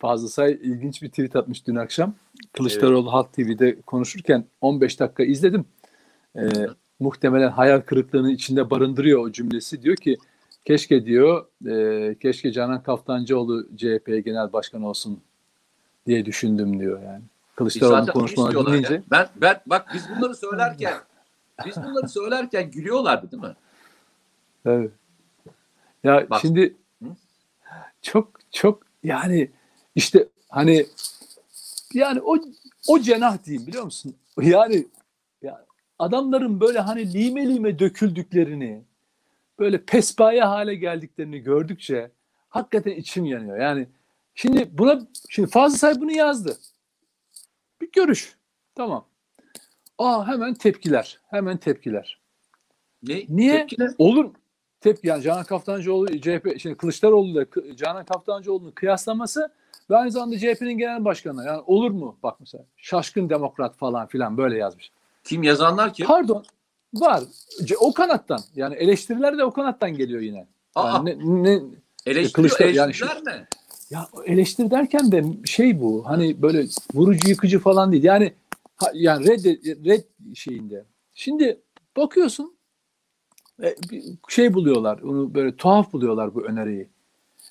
Fazıl Say ilginç bir tweet atmış dün akşam. Kılıçdaroğlu Halk TV'de konuşurken 15 dakika izledim. Ee, muhtemelen hayal kırıklığının içinde barındırıyor o cümlesi. Diyor ki keşke diyor e, keşke Canan Kaftancıoğlu CHP genel başkanı olsun diye düşündüm diyor yani. Kılıçdaroğlu'nun onu konuşmalarını dinleyince. ya. Ben, ben bak biz bunları söylerken biz bunları söylerken gülüyorlardı değil mi? Evet. Ya Bak. şimdi çok çok yani işte hani yani o o cenah diyeyim biliyor musun? Yani ya adamların böyle hani lime lime döküldüklerini böyle pespaye hale geldiklerini gördükçe hakikaten içim yanıyor. Yani şimdi buna şimdi Fazıl Say bunu yazdı. Bir görüş. Tamam. Aa hemen tepkiler. Hemen tepkiler. Ne? Niye? Tepki ne? Olur tepki yani Canan Kaftancıoğlu CHP şimdi Kılıçdaroğlu ile Canan Kaftancıoğlu'nun kıyaslaması ve aynı zamanda CHP'nin genel başkanı. Yani olur mu? Bak mesela şaşkın demokrat falan filan böyle yazmış. Kim yazanlar kim? Pardon var. O kanattan. Yani eleştiriler de o kanattan geliyor yine. Aa, Yani ne, ne, eleştiri, Kılıçdaroğlu- yani eleştiriler ne? ya eleştiri derken de şey bu. Hani böyle vurucu yıkıcı falan değil. Yani yani red red şeyinde. Şimdi bakıyorsun e, bir şey buluyorlar. Onu böyle tuhaf buluyorlar bu öneriyi.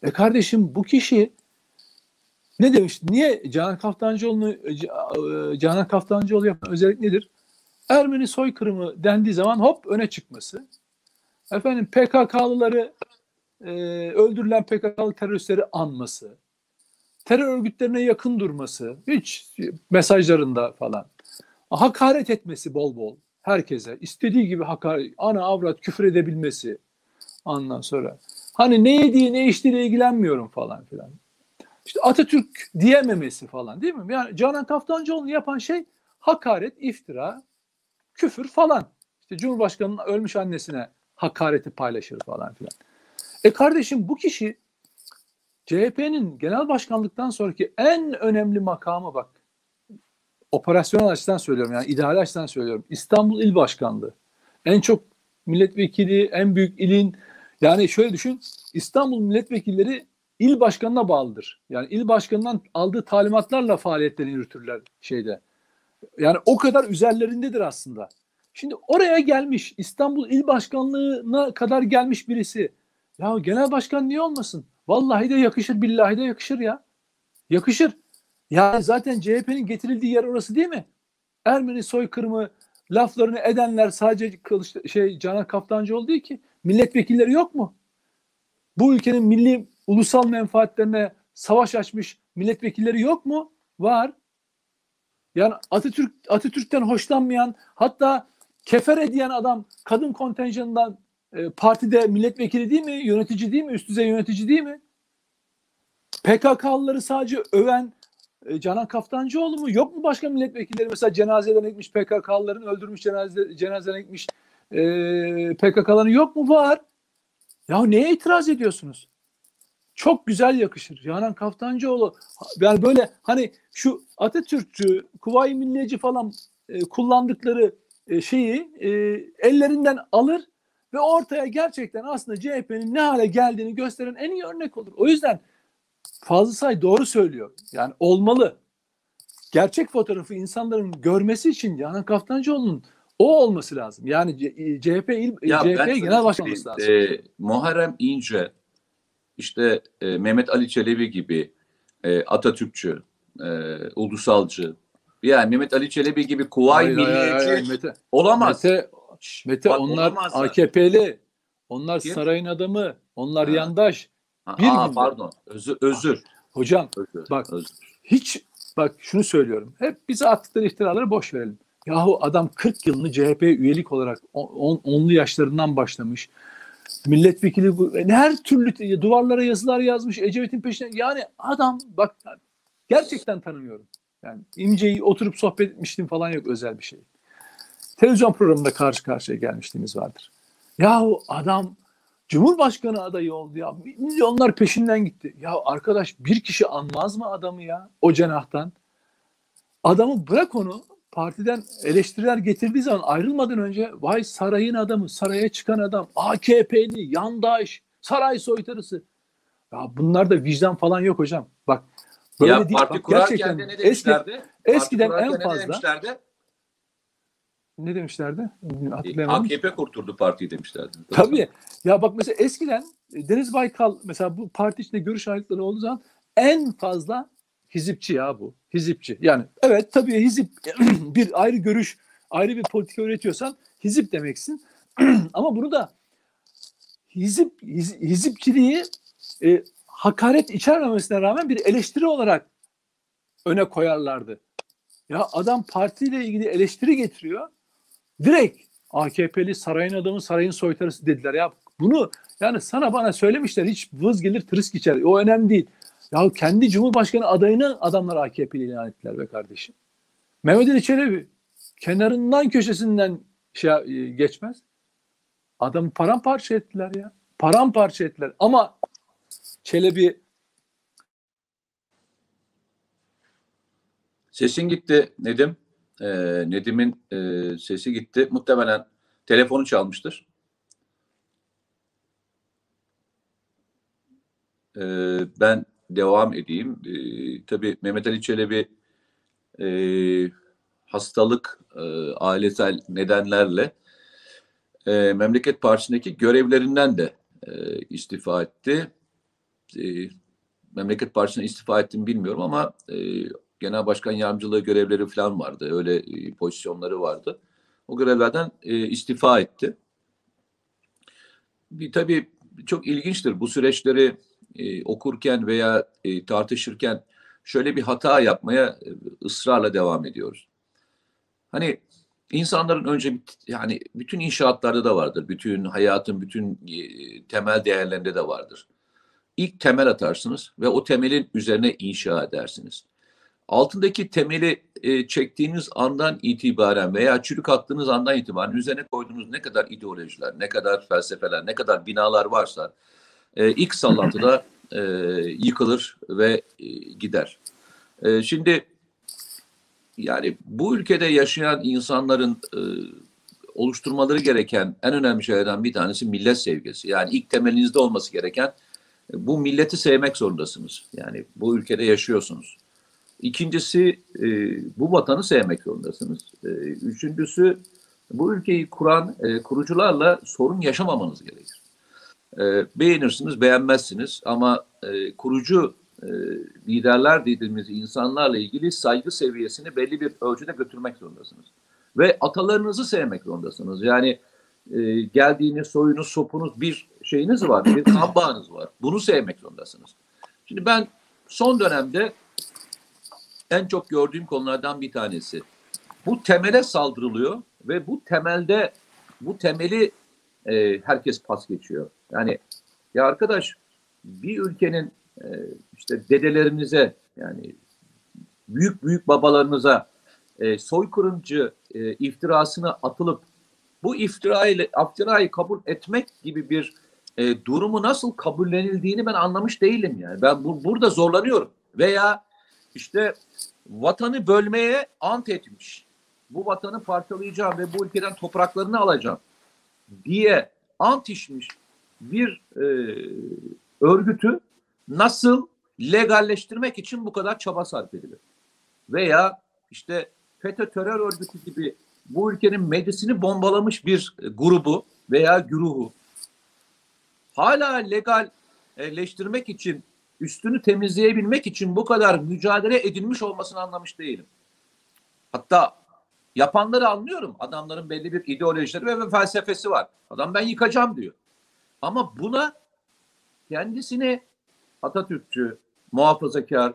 E kardeşim bu kişi ne demiş? Niye Canan Kaftancıoğlu'nu e, Ca- Canan Kaftancıoğlu yapan özellik nedir? Ermeni soykırımı dendiği zaman hop öne çıkması. Efendim PKK'lıları e, öldürülen PKK'lı teröristleri anması. Terör örgütlerine yakın durması. Hiç mesajlarında falan. Hakaret etmesi bol bol herkese. istediği gibi hakaret, ana avrat küfür edebilmesi. Ondan sonra. Hani ne yediği ne içtiğiyle ilgilenmiyorum falan filan. İşte Atatürk diyememesi falan değil mi? Yani Canan Kaftancıoğlu'nu yapan şey hakaret, iftira, küfür falan. İşte Cumhurbaşkanı'nın ölmüş annesine hakareti paylaşır falan filan. E kardeşim bu kişi CHP'nin genel başkanlıktan sonraki en önemli makamı bak. Operasyonel açıdan söylüyorum yani idare açıdan söylüyorum. İstanbul İl Başkanlığı. En çok milletvekili, en büyük ilin yani şöyle düşün. İstanbul milletvekilleri il başkanına bağlıdır. Yani il başkanından aldığı talimatlarla faaliyetlerini yürütürler şeyde. Yani o kadar üzerlerindedir aslında. Şimdi oraya gelmiş İstanbul İl Başkanlığı'na kadar gelmiş birisi. Ya genel başkan niye olmasın? Vallahi de yakışır, billahi de yakışır ya. Yakışır. Yani zaten CHP'nin getirildiği yer orası değil mi? Ermeni soykırımı laflarını edenler sadece Kılıç, şey Canan Kaftancıoğlu değil ki. Milletvekilleri yok mu? Bu ülkenin milli ulusal menfaatlerine savaş açmış milletvekilleri yok mu? Var. Yani Atatürk Atatürk'ten hoşlanmayan hatta kefere diyen adam kadın kontenjanından e, partide milletvekili değil mi? Yönetici değil mi? Üst düzey yönetici değil mi? PKK'lıları sadece öven e, Canan Kaftancıoğlu mu? Yok mu başka milletvekilleri? Mesela cenazelerine gitmiş PKK'lıların öldürmüş cenaze, cenazelerine gitmiş e, PKK'ların yok mu? Var. Ya neye itiraz ediyorsunuz? Çok güzel yakışır. Canan Kaftancıoğlu yani böyle hani şu Atatürkçü, Kuvayi Milliyeci falan e, kullandıkları e, şeyi e, ellerinden alır ve ortaya gerçekten aslında CHP'nin ne hale geldiğini gösteren en iyi örnek olur. O yüzden Fazıl Say doğru söylüyor. Yani olmalı. Gerçek fotoğrafı insanların görmesi için Canan Kaftancıoğlu'nun o olması lazım. Yani CHP il, Ya CHP genel başkan söyleyeyim, olması lazım. e, Muharrem İnce, işte e, Mehmet Ali Çelebi gibi e, Atatürkçü, e, ulusalcı, yani Mehmet Ali Çelebi gibi hayır, Milliyetçi Mete, olamaz. Mete, Mete bak onlar olamaz. AKP'li. Onlar Kim? sarayın adamı. Onlar Ha. yandaş. Ha, bir aa, pardon, özür, özür. Hocam özür, Bak. özür. hiç bak şunu söylüyorum. Hep bize attıkları iftiraları boş verelim. Yahu adam 40 yılını CHP üyelik olarak on- on- onlu yaşlarından başlamış. Milletvekili bu her türlü duvarlara yazılar yazmış. Ecevit'in peşine yani adam bak gerçekten tanımıyorum. Yani İmce'yi oturup sohbet etmiştim falan yok özel bir şey. Televizyon programında karşı karşıya gelmişliğimiz vardır. Yahu adam Cumhurbaşkanı adayı oldu ya. Milyonlar peşinden gitti. Ya arkadaş bir kişi anmaz mı adamı ya o cenahtan? Adamı bırak onu partiden eleştiriler getirdiği zaman ayrılmadan önce vay sarayın adamı, saraya çıkan adam, AKP'li, yandaş, saray soytarısı. Ya bunlarda vicdan falan yok hocam. Bak böyle ya değil. parti Bak, gerçekten de ne eski, demişlerdi? eskiden Parti en kurarken ne fazla demişlerdi? ne demişlerdi? E, Hatırlayamadım. AKP kurturdu partiyi demişlerdi. Tabii. Ya bak mesela eskiden e, Deniz Baykal mesela bu parti içinde görüş ayrılıkları olduğu zaman en fazla hizipçi ya bu. Hizipçi. Yani evet tabii hizip bir ayrı görüş, ayrı bir politika üretiyorsan hizip demeksin. Ama bunu da hizip hiz- hizipçiliği e, hakaret içermemesine rağmen bir eleştiri olarak öne koyarlardı. Ya adam partiyle ilgili eleştiri getiriyor. Direkt AKP'li sarayın adamı sarayın soytarısı dediler. Ya bunu yani sana bana söylemişler hiç vız gelir tırıs geçer. O önemli değil. Ya kendi Cumhurbaşkanı adayını adamlar AKP'li ilan ettiler be kardeşim. Mehmet Ali Çelebi kenarından köşesinden şey e, geçmez. Adamı paramparça ettiler ya. Paramparça ettiler. Ama Çelebi Sesin gitti Nedim. Ee, Nedim'in e, sesi gitti. Muhtemelen telefonu çalmıştır. Ee, ben devam edeyim. Ee, tabii Mehmet Ali Çelebi e, hastalık, e, ailesel nedenlerle e, Memleket Partisi'ndeki görevlerinden de e, istifa etti. E, Memleket Partisi'ne istifa ettim bilmiyorum ama e, genel başkan yardımcılığı görevleri falan vardı. Öyle e, pozisyonları vardı. O görevlerden e, istifa etti. Bir tabii çok ilginçtir bu süreçleri e, okurken veya e, tartışırken şöyle bir hata yapmaya e, ısrarla devam ediyoruz. Hani insanların önce yani bütün inşaatlarda da vardır. Bütün hayatın bütün e, temel değerlerinde de vardır. İlk temel atarsınız ve o temelin üzerine inşa edersiniz. Altındaki temeli e, çektiğiniz andan itibaren veya çürük attığınız andan itibaren üzerine koyduğunuz ne kadar ideolojiler, ne kadar felsefeler, ne kadar binalar varsa e, ilk sallantıda e, yıkılır ve e, gider. E, şimdi yani bu ülkede yaşayan insanların e, oluşturmaları gereken en önemli şeylerden bir tanesi millet sevgisi. Yani ilk temelinizde olması gereken e, bu milleti sevmek zorundasınız. Yani bu ülkede yaşıyorsunuz. İkincisi e, bu vatanı sevmek zorundasınız. E, üçüncüsü bu ülkeyi kuran e, kurucularla sorun yaşamamanız gerekir. E, beğenirsiniz, beğenmezsiniz ama e, kurucu e, liderler dediğimiz insanlarla ilgili saygı seviyesini belli bir ölçüde götürmek zorundasınız. Ve atalarınızı sevmek zorundasınız. Yani e, geldiğiniz soyunuz, sopunuz bir şeyiniz var, bir kan bağınız var. Bunu sevmek zorundasınız. Şimdi ben son dönemde en çok gördüğüm konulardan bir tanesi. Bu temele saldırılıyor ve bu temelde bu temeli e, herkes pas geçiyor. Yani ya arkadaş bir ülkenin e, işte dedelerinize yani büyük büyük babalarınıza e, soykırımcı e, atılıp bu iftirayı, iftirayı kabul etmek gibi bir e, durumu nasıl kabullenildiğini ben anlamış değilim yani. Ben bu, burada zorlanıyorum. Veya işte vatanı bölmeye ant etmiş. Bu vatanı parçalayacağım ve bu ülkeden topraklarını alacağım diye ant içmiş bir e, örgütü nasıl legalleştirmek için bu kadar çaba sarf edilir? Veya işte FETÖ terör örgütü gibi bu ülkenin meclisini bombalamış bir grubu veya güruhu hala legalleştirmek için üstünü temizleyebilmek için bu kadar mücadele edilmiş olmasını anlamış değilim. Hatta yapanları anlıyorum. Adamların belli bir ideolojileri ve felsefesi var. Adam ben yıkacağım diyor. Ama buna kendisini Atatürkçü, muhafazakar,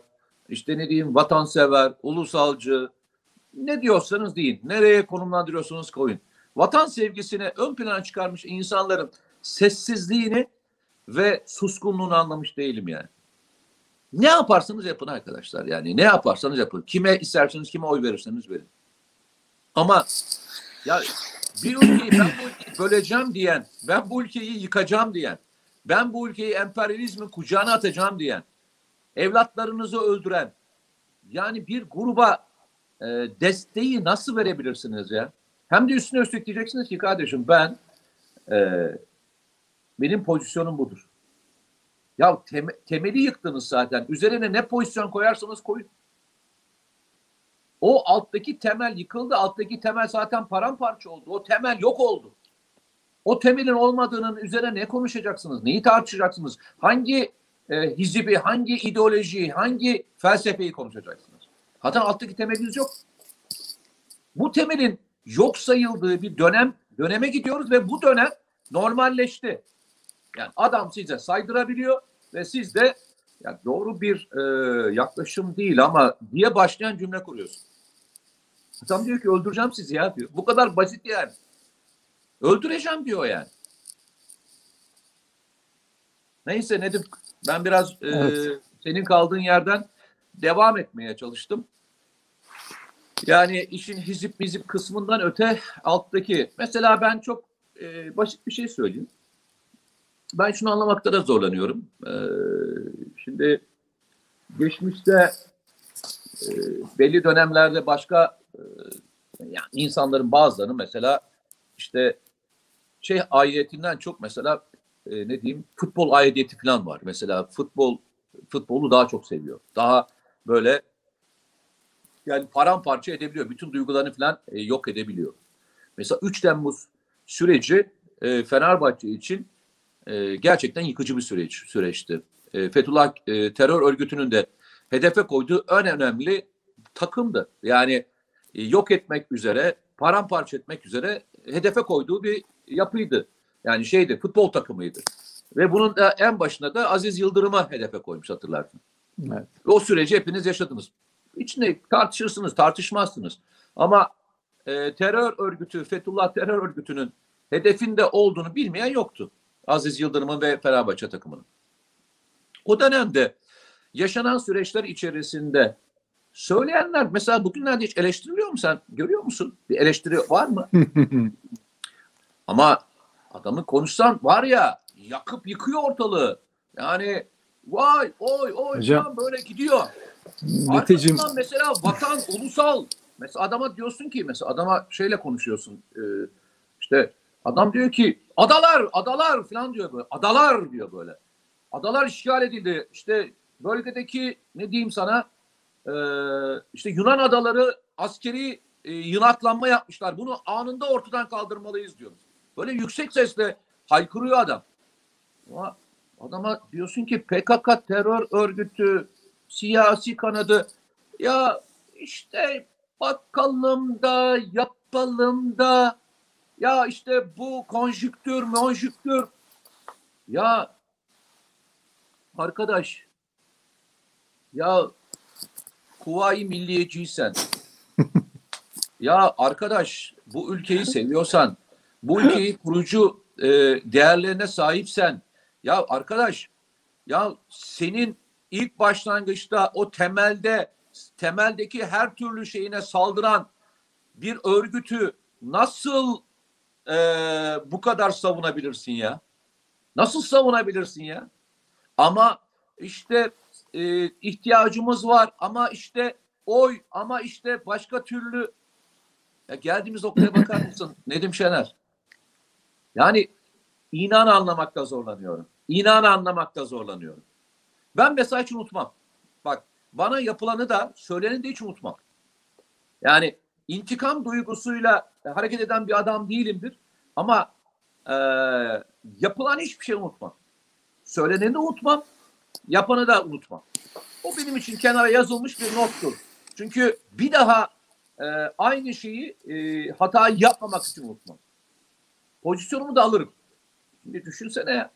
işte ne diyeyim vatansever, ulusalcı, ne diyorsanız deyin. Nereye konumlandırıyorsunuz koyun. Vatan sevgisini ön plana çıkarmış insanların sessizliğini ve suskunluğunu anlamış değilim yani. Ne yaparsanız yapın arkadaşlar. Yani ne yaparsanız yapın. Kime isterseniz kime oy verirseniz verin. Ama ya bir ülkeyi ben bu ülkeyi böleceğim diyen, ben bu ülkeyi yıkacağım diyen, ben bu ülkeyi emperyalizmin kucağına atacağım diyen, evlatlarınızı öldüren, yani bir gruba e, desteği nasıl verebilirsiniz ya? Hem de üstüne üstlük diyeceksiniz ki kardeşim ben e, benim pozisyonum budur. Ya tem, temeli yıktınız zaten. Üzerine ne pozisyon koyarsanız koyun. O alttaki temel yıkıldı. Alttaki temel zaten paramparça oldu. O temel yok oldu. O temelin olmadığının üzerine ne konuşacaksınız? Neyi tartışacaksınız? Hangi e, hizbi, hangi ideolojiyi, hangi felsefeyi konuşacaksınız? Zaten alttaki temeliniz yok. Bu temelin yok sayıldığı bir dönem döneme gidiyoruz ve bu dönem normalleşti. Yani adam size saydırabiliyor ve siz de yani doğru bir e, yaklaşım değil ama diye başlayan cümle kuruyorsun. Adam diyor ki öldüreceğim sizi ya diyor. Bu kadar basit yani. Öldüreceğim diyor yani. Neyse Nedim ben biraz e, evet. senin kaldığın yerden devam etmeye çalıştım. Yani işin hizip mizip kısmından öte alttaki mesela ben çok e, basit bir şey söyleyeyim ben şunu anlamakta da zorlanıyorum. Ee, şimdi geçmişte e, belli dönemlerde başka e, yani insanların bazılarının mesela işte şey aidiyetinden çok mesela e, ne diyeyim futbol aidiyeti falan var. Mesela futbol futbolu daha çok seviyor. Daha böyle yani paramparça edebiliyor. Bütün duygularını falan e, yok edebiliyor. Mesela 3 Temmuz süreci e, Fenerbahçe için e, gerçekten yıkıcı bir süreç süreçti. E, Fethullah e, terör örgütünün de hedefe koyduğu en önemli takımdı. Yani yok etmek üzere, paramparça etmek üzere hedefe koyduğu bir yapıydı. Yani şeydi, futbol takımıydı. Ve bunun da en başına da Aziz Yıldırım'a hedefe koymuş hatırlarsın. Evet. O süreci hepiniz yaşadınız. İçinde tartışırsınız, tartışmazsınız. Ama e, terör örgütü, Fethullah terör örgütünün hedefinde olduğunu bilmeyen yoktu. Aziz Yıldırım'ın ve Fenerbahçe takımının. O dönemde yaşanan süreçler içerisinde söyleyenler mesela bugünlerde hiç eleştiriliyor mu sen? Görüyor musun? Bir eleştiri var mı? Ama adamı konuşsan var ya yakıp yıkıyor ortalığı. Yani vay oy oy Hocam, falan böyle gidiyor. Meteciğim Arkasından mesela vatan, ulusal. Mesela adama diyorsun ki mesela adama şeyle konuşuyorsun. E, işte adam diyor ki adalar, adalar falan diyor böyle. Adalar diyor böyle. Adalar işgal edildi. İşte bölgedeki ne diyeyim sana e, işte Yunan adaları askeri e, yınaklanma yapmışlar. Bunu anında ortadan kaldırmalıyız diyoruz. Böyle yüksek sesle haykırıyor adam. Ama adama diyorsun ki PKK terör örgütü siyasi kanadı ya işte bakalım da yapalım da ya işte bu konjüktür monjüktür ya arkadaş ya Kuvayi milliyeciysen ya arkadaş bu ülkeyi seviyorsan bu ülkeyi kurucu e, değerlerine sahipsen ya arkadaş ya senin ilk başlangıçta o temelde temeldeki her türlü şeyine saldıran bir örgütü nasıl e, bu kadar savunabilirsin ya? Nasıl savunabilirsin ya? Ama işte e, ihtiyacımız var ama işte oy ama işte başka türlü ya geldiğimiz noktaya bakar mısın Nedim Şener? Yani inan anlamakta zorlanıyorum. İnan anlamakta zorlanıyorum. Ben mesela hiç unutmam. Bak bana yapılanı da söyleneni de hiç unutmam. Yani intikam duygusuyla hareket eden bir adam değilimdir. Ama e, yapılan hiçbir şey unutmam. Söyleneni de unutmam. Yapanı da unutmam. O benim için kenara yazılmış bir nottur. Çünkü bir daha e, aynı şeyi e, hatayı yapmamak için unutmam. Pozisyonumu da alırım. Şimdi düşünsene.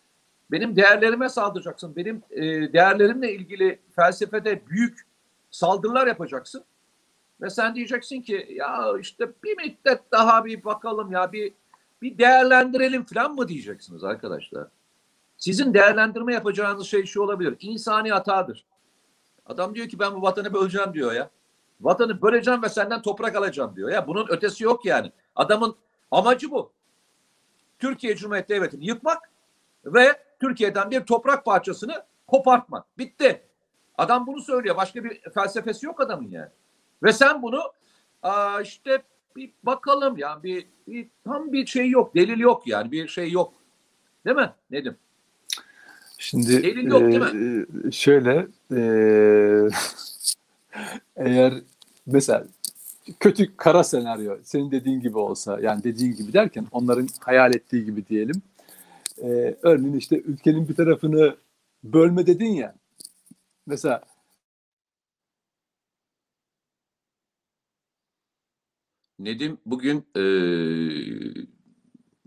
Benim değerlerime saldıracaksın. Benim e, değerlerimle ilgili felsefede büyük saldırılar yapacaksın. Ve sen diyeceksin ki ya işte bir müddet daha bir bakalım ya bir bir değerlendirelim falan mı diyeceksiniz arkadaşlar. Sizin değerlendirme yapacağınız şey şu olabilir. İnsani hatadır. Adam diyor ki ben bu vatanı böleceğim diyor ya. Vatanı böleceğim ve senden toprak alacağım diyor. Ya bunun ötesi yok yani. Adamın amacı bu. Türkiye Cumhuriyeti Devleti'ni yıkmak ve Türkiye'den bir toprak parçasını kopartmak. Bitti. Adam bunu söylüyor. Başka bir felsefesi yok adamın yani. Ve sen bunu aa, işte bir bakalım ya bir, bir tam bir şey yok. Delil yok yani. Bir şey yok. Değil mi Nedim? Şimdi Delil yok, değil mi? e, şöyle e, eğer mesela kötü kara senaryo senin dediğin gibi olsa yani dediğin gibi derken onların hayal ettiği gibi diyelim. E, örneğin işte ülkenin bir tarafını bölme dedin ya. Mesela Nedim bugün e,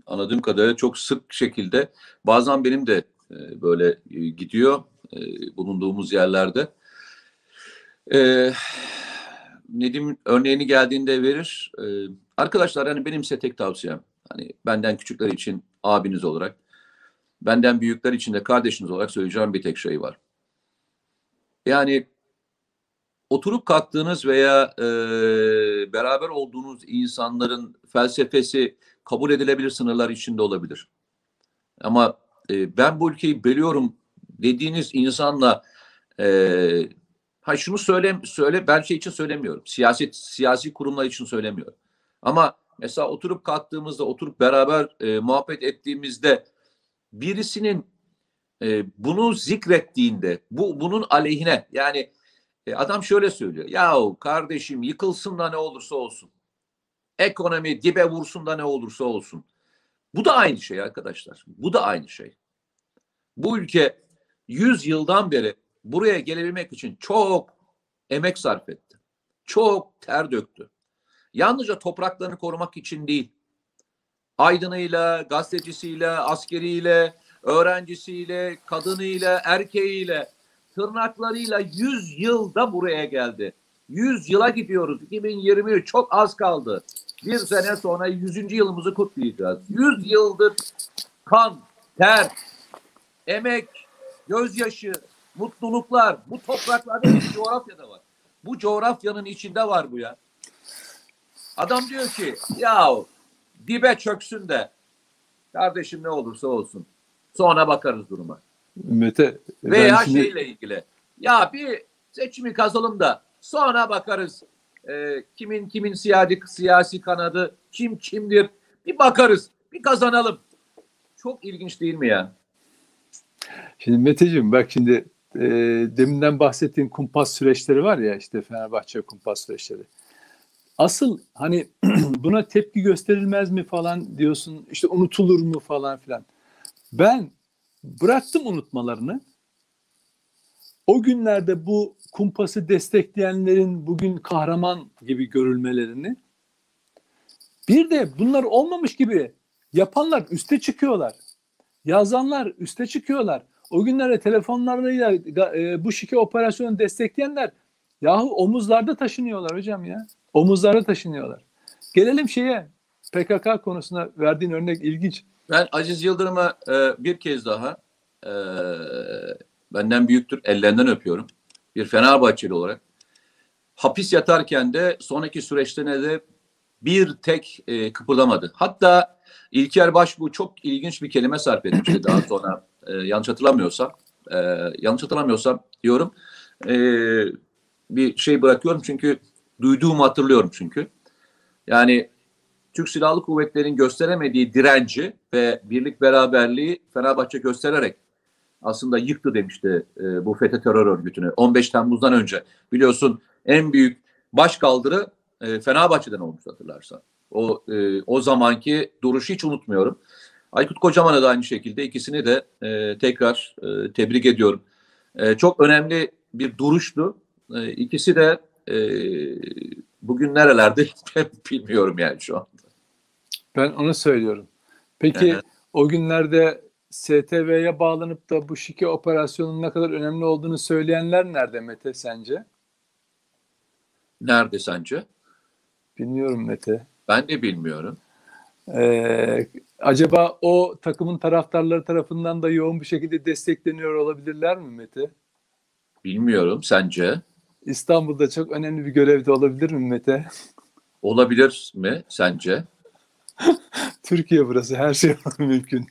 anladığım kadarıyla çok sık şekilde bazen benim de e, böyle e, gidiyor e, bulunduğumuz yerlerde. E, Nedim örneğini geldiğinde verir. E, arkadaşlar hani benim size tek tavsiyem hani benden küçükler için abiniz olarak benden büyükler için de kardeşiniz olarak söyleyeceğim bir tek şey var. Yani oturup kalktığınız veya e, beraber olduğunuz insanların felsefesi kabul edilebilir sınırlar içinde olabilir. Ama e, ben bu ülkeyi bölüyorum dediğiniz insanla e, Ha şunu söyle söyle ben şey için söylemiyorum. Siyaset siyasi kurumlar için söylemiyorum. Ama mesela oturup kalktığımızda oturup beraber e, muhabbet ettiğimizde birisinin e, bunu zikrettiğinde bu bunun aleyhine yani e, adam şöyle söylüyor. Yahu kardeşim yıkılsın da ne olursa olsun. Ekonomi dibe vursun da ne olursa olsun. Bu da aynı şey arkadaşlar. Bu da aynı şey. Bu ülke 100 yıldan beri buraya gelebilmek için çok emek sarf etti. Çok ter döktü. Yalnızca topraklarını korumak için değil. Aydınıyla, gazetecisiyle, askeriyle, öğrencisiyle, kadınıyla, erkeğiyle, tırnaklarıyla 100 yılda buraya geldi. 100 yıla gidiyoruz. 2023 çok az kaldı. Bir sene sonra 100. yılımızı kutlayacağız. 100 yıldır kan, ter, emek, gözyaşı, mutluluklar bu topraklarda bu coğrafyada var. Bu coğrafyanın içinde var bu ya. Adam diyor ki ya dibe çöksün de kardeşim ne olursa olsun. Sonra bakarız duruma. Mete Veya şimdi- şeyle ilgili. Ya bir seçimi kazalım da sonra bakarız. Ee, kimin kimin siyasi, siyasi kanadı, kim kimdir bir bakarız. Bir kazanalım. Çok ilginç değil mi ya? Şimdi Meteciğim bak şimdi e, deminden bahsettiğin kumpas süreçleri var ya işte Fenerbahçe kumpas süreçleri. Asıl hani buna tepki gösterilmez mi falan diyorsun işte unutulur mu falan filan. Ben bıraktım unutmalarını. O günlerde bu kumpası destekleyenlerin bugün kahraman gibi görülmelerini bir de bunlar olmamış gibi yapanlar üste çıkıyorlar. Yazanlar üste çıkıyorlar. O günlerde telefonlarıyla e, bu şike operasyonu destekleyenler yahu omuzlarda taşınıyorlar hocam ya. Omuzlarda taşınıyorlar. Gelelim şeye PKK konusuna verdiğin örnek ilginç. Ben Aziz Yıldırım'a e, bir kez daha e, benden büyüktür, ellerinden öpüyorum. Bir Fenerbahçeli olarak. Hapis yatarken de sonraki süreçte ne de bir tek e, kıpırdamadı. Hatta İlker Başbuğ çok ilginç bir kelime sarf etmişti daha sonra e, yanlış hatırlamıyorsam. E, yanlış hatırlamıyorsam diyorum. E, bir şey bırakıyorum çünkü duyduğumu hatırlıyorum çünkü. Yani Türk Silahlı Kuvvetleri'nin gösteremediği direnci ve birlik beraberliği Fenerbahçe göstererek aslında yıktı demişti e, bu FETÖ terör örgütünü. 15 Temmuz'dan önce biliyorsun en büyük baş kaldırı e, Fenerbahçe'den olmuş hatırlarsan. O e, o zamanki duruşu hiç unutmuyorum. Aykut Kocaman'a da aynı şekilde ikisini de e, tekrar e, tebrik ediyorum. E, çok önemli bir duruştu. E, ikisi de e, bugün nerelerde bilmiyorum yani şu an. Ben onu söylüyorum. Peki Evet. o günlerde STV'ye bağlanıp da bu şike operasyonunun ne kadar önemli olduğunu söyleyenler nerede Mete sence? Nerede sence? Bilmiyorum Mete. Ben de bilmiyorum. Ee, acaba o takımın taraftarları tarafından da yoğun bir şekilde destekleniyor olabilirler mi Mete? Bilmiyorum. Sence? İstanbul'da çok önemli bir görevde olabilir mi Mete? Olabilir mi sence? Türkiye burası her şey mümkün.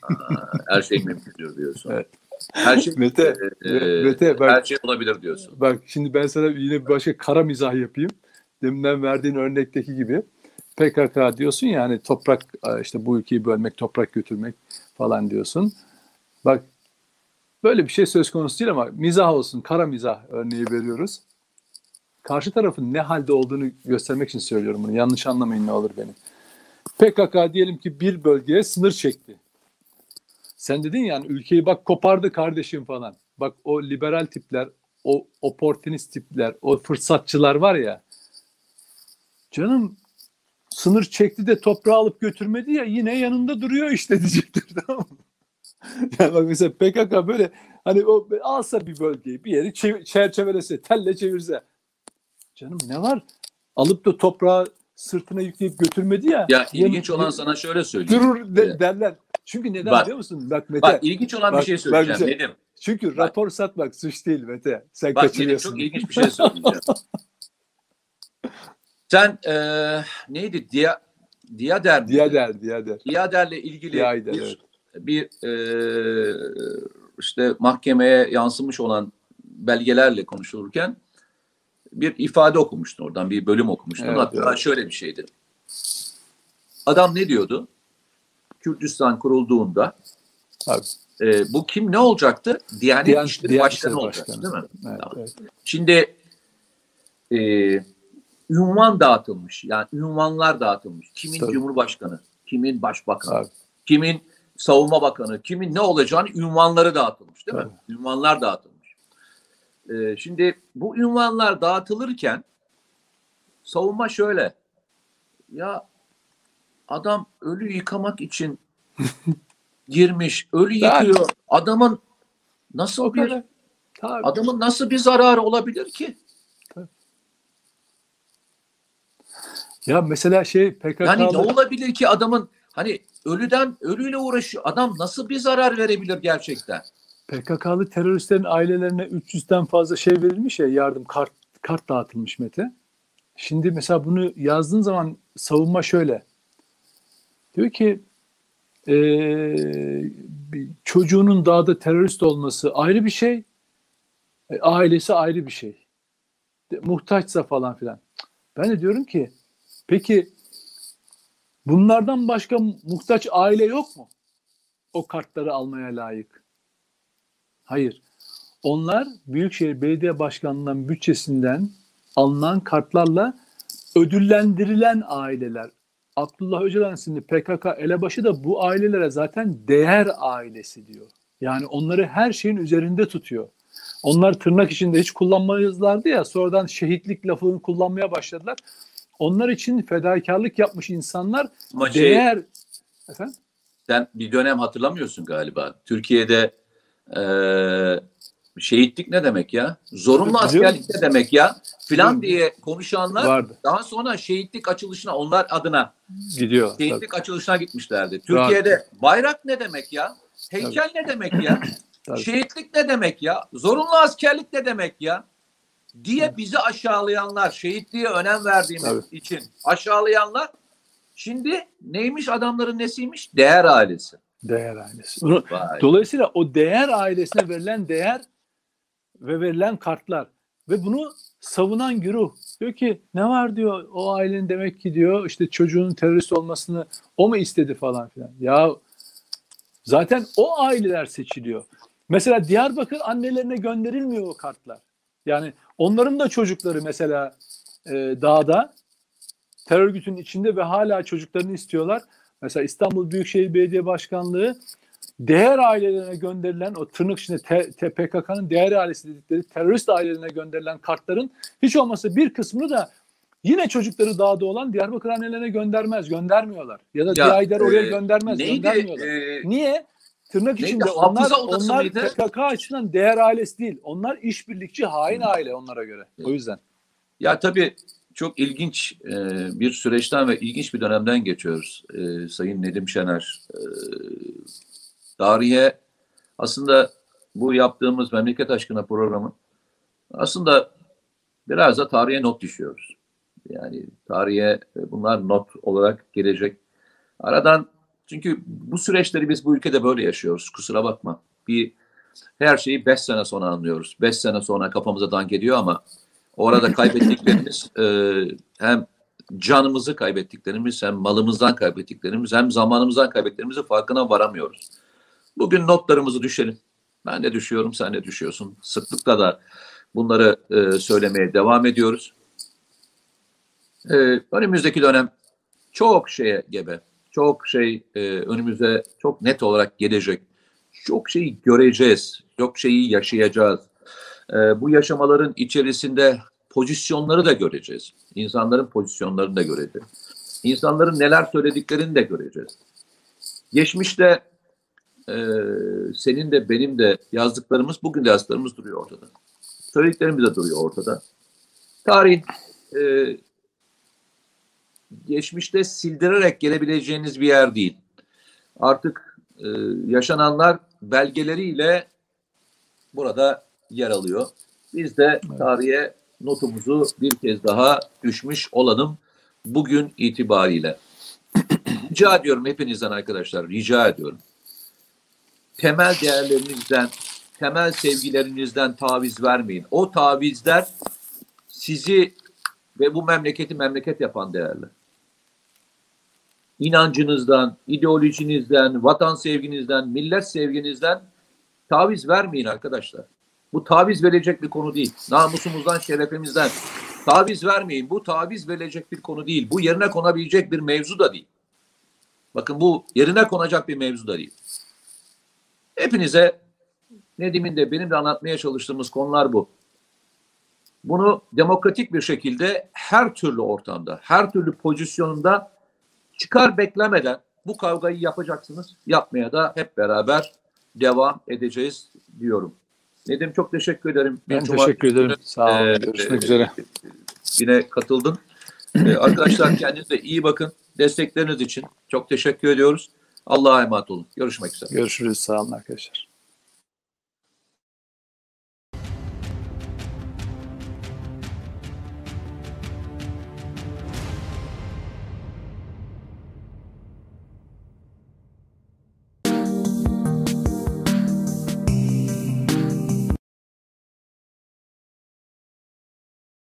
Her şey mümkün diyorsun. Evet. Her şey Mete, e, Mete bak, her şey olabilir diyorsun. bak şimdi ben sana yine bir başka kara mizah yapayım. Deminden verdiğin örnekteki gibi. PKK diyorsun ya hani toprak işte bu ülkeyi bölmek, toprak götürmek falan diyorsun. Bak böyle bir şey söz konusu değil ama mizah olsun, kara mizah örneği veriyoruz. Karşı tarafın ne halde olduğunu göstermek için söylüyorum bunu. Yanlış anlamayın ne olur beni. PKK diyelim ki bir bölgeye sınır çekti. Sen dedin yani ülkeyi bak kopardı kardeşim falan. Bak o liberal tipler, o oportunist tipler, o fırsatçılar var ya. Canım sınır çekti de toprağı alıp götürmedi ya yine yanında duruyor işte diyecektir tamam mı? Yani bak mesela PKK böyle hani o alsa bir bölgeyi bir yeri çev- çerçevelese, telle çevirse. Canım ne var? Alıp da toprağı sırtına yükleyip götürmedi ya. Ya ilginç Yan- olan sana şöyle söyleyeyim. durur de- Evet. derler. Çünkü neden Bak. biliyor musun? Bak Mete. Bak ilginç olan Bak, bir şey bak söyleyeceğim. güzel. Nedim. Çünkü Bak. rapor satmak suç değil Mete. Sen Bak kaçırıyorsun. çok ilginç bir şey söyleyeceğim. Sen eee neydi? Dia, Diyader. Diyader, Diyader. Diyader'le ilgili Diyader, bir, evet. bir eee, işte mahkemeye yansımış olan belgelerle konuşulurken bir ifade okumuştun oradan bir bölüm okumuştun. Evet, Hatta evet. şöyle bir şeydi. Adam ne diyordu? Kürdistan kurulduğunda e, bu kim ne olacaktı? Diyanet, Diyanet- İşleri Diyanet Başkanı olacaktı değil mi? evet, Tamam. evet. Şimdi e, ünvan dağıtılmış. Yani ünvanlar dağıtılmış. Kimin Tabii. Cumhurbaşkanı, kimin Başbakanı, Abi. kimin Savunma Bakanı, kimin ne olacağını ünvanları dağıtılmış değil mi? Ünvanlar dağıtılmış. E, şimdi bu ünvanlar dağıtılırken savunma şöyle. Ya adam ölü yıkamak için girmiş, ölü yıkıyor. Adamın nasıl O bir kadar. Tabii. adamın nasıl bir zararı olabilir ki? Ya mesela şey PKK'lı Yani ne olabilir ki adamın hani ölüden ölüyle uğraşıyor. Adam nasıl bir zarar verebilir gerçekten? PKK'lı teröristlerin ailelerine 300'den fazla şey verilmiş ya yardım kart kart dağıtılmış Mete. Şimdi mesela bunu yazdığın zaman savunma şöyle. Diyor ki bir çocuğunun dağda terörist olması ayrı bir şey. e, ailesi ayrı bir şey. De- muhtaçsa falan filan. Ben de diyorum ki peki bunlardan başka muhtaç aile yok mu? O kartları almaya layık. Hayır. Onlar Büyükşehir Belediye Başkanlığı'ndan bütçesinden alınan kartlarla ödüllendirilen aileler. Abdullah Öcalan isimli PKK elebaşı da bu ailelere zaten değer ailesi diyor. Yani onları her şeyin üzerinde tutuyor. Onlar tırnak içinde hiç kullanmazlardı ya sonradan şehitlik lafını kullanmaya başladılar. Onlar için fedakarlık yapmış insanlar Ama şey, değer efendim sen bir dönem hatırlamıyorsun galiba. Türkiye'de eee, şehitlik ne demek ya? Zorunlu Tabii, askerlik ne demek ya? Filan diye konuşanlar vardı. daha sonra şehitlik açılışına onlar adına Gidiyor. tabii. şehitlik açılışına gitmişlerdi. Türkiye'de bayrak ne demek ya? Heykel ne demek ya? Tabii. Şehitlik ne demek ya? Zorunlu askerlik ne demek ya? Diye bizi aşağılayanlar, şehitliğe önem verdiğimiz Tabii. için aşağılayanlar şimdi neymiş adamların nesiymiş? Değer ailesi. Değer ailesi. Bunu- Vay. Dolayısıyla o değer ailesine verilen değer ve verilen kartlar ve bunu savunan güruh diyor ki ne var diyor o ailenin demek ki diyor işte çocuğun terörist olmasını o mu istedi falan filan. Ya zaten o aileler seçiliyor. Mesela Diyarbakır annelerine gönderilmiyor o kartlar. Yani onların da çocukları mesela e, dağda terör örgütünün içinde ve hala çocuklarını istiyorlar. Mesela İstanbul Büyükşehir Belediye Başkanlığı değer ailelerine gönderilen o tırnak içinde T- T- PKK'nın değer ailesi dedikleri terörist ailelerine gönderilen kartların hiç olmazsa bir kısmını da yine çocukları dağda olan Diyarbakır annelerine göndermez, göndermiyorlar. Ya da Ya, Diyader oraya e, göndermez, Neydi? göndermiyorlar. e, Niye? Tırnak Neydi? içinde onlar, onlar mıydı? PKK açısından değer ailesi değil. Onlar işbirlikçi hain aile onlara göre. O yüzden. ya tabii çok ilginç e, bir süreçten ve ilginç bir dönemden geçiyoruz. E, Sayın Nedim Şener. E, tarihe aslında bu yaptığımız Memleket Aşkına programı aslında biraz da tarihe not düşüyoruz. Yani tarihe e, bunlar not olarak gelecek. Aradan çünkü bu süreçleri biz bu ülkede böyle yaşıyoruz. Kusura bakma. Bir her şeyi 5 sene sonra anlıyoruz. 5 sene sonra kafamıza dank ediyor ama orada kaybettiklerimiz e, hem canımızı kaybettiklerimiz hem malımızdan kaybettiklerimiz hem zamanımızdan kaybettiklerimizin farkına varamıyoruz. Bugün notlarımızı düşelim. Ben de düşüyorum, sen de düşüyorsun. Sıklıkla da bunları e, söylemeye devam ediyoruz. E, önümüzdeki dönem çok şeye gebe, çok şey e, önümüze çok net olarak gelecek. Çok şeyi göreceğiz, çok şeyi yaşayacağız. E, bu yaşamaların içerisinde pozisyonları da göreceğiz. İnsanların pozisyonlarını da göreceğiz. İnsanların neler söylediklerini de göreceğiz. Geçmişte e, senin de benim de yazdıklarımız, bugün de yazdıklarımız duruyor ortada. Söylediklerimiz de duruyor ortada. Tarih e, geçmişte sildirerek gelebileceğiniz bir yer değil. Artık e, yaşananlar belgeleriyle burada yer alıyor. Biz de tarihe notumuzu bir kez daha düşmüş olalım bugün itibariyle. rica ediyorum hepinizden arkadaşlar, rica ediyorum. Temel değerlerinizden, temel sevgilerinizden taviz vermeyin. O tavizler sizi ve bu memleketi memleket yapan değerler. İnancınızdan, ideolojinizden, vatan sevginizden, millet sevginizden taviz vermeyin arkadaşlar. Bu taviz verecek bir konu değil. Namusumuzdan, şerefimizden taviz vermeyin. Bu taviz verilecek bir konu değil. Bu yerine konabilecek bir mevzu da değil. Bakın bu yerine konacak bir mevzu da değil. Hepinize Nedim'in de benim de anlatmaya çalıştığımız konular bu. Bunu demokratik bir şekilde her türlü ortamda, her türlü pozisyonunda çıkar beklemeden bu kavgayı yapacaksınız. Yapmaya da hep beraber devam edeceğiz diyorum. Nedim çok teşekkür ederim. Ben Bir teşekkür ederim. cumartesi Sağ olun. günü, Görüşmek e, üzere. Yine katıldın. E, arkadaşlar kendinize iyi bakın. Destekleriniz için çok teşekkür ediyoruz. Allah'a emanet olun. Görüşmek üzere. Görüşürüz. Sağ olun arkadaşlar.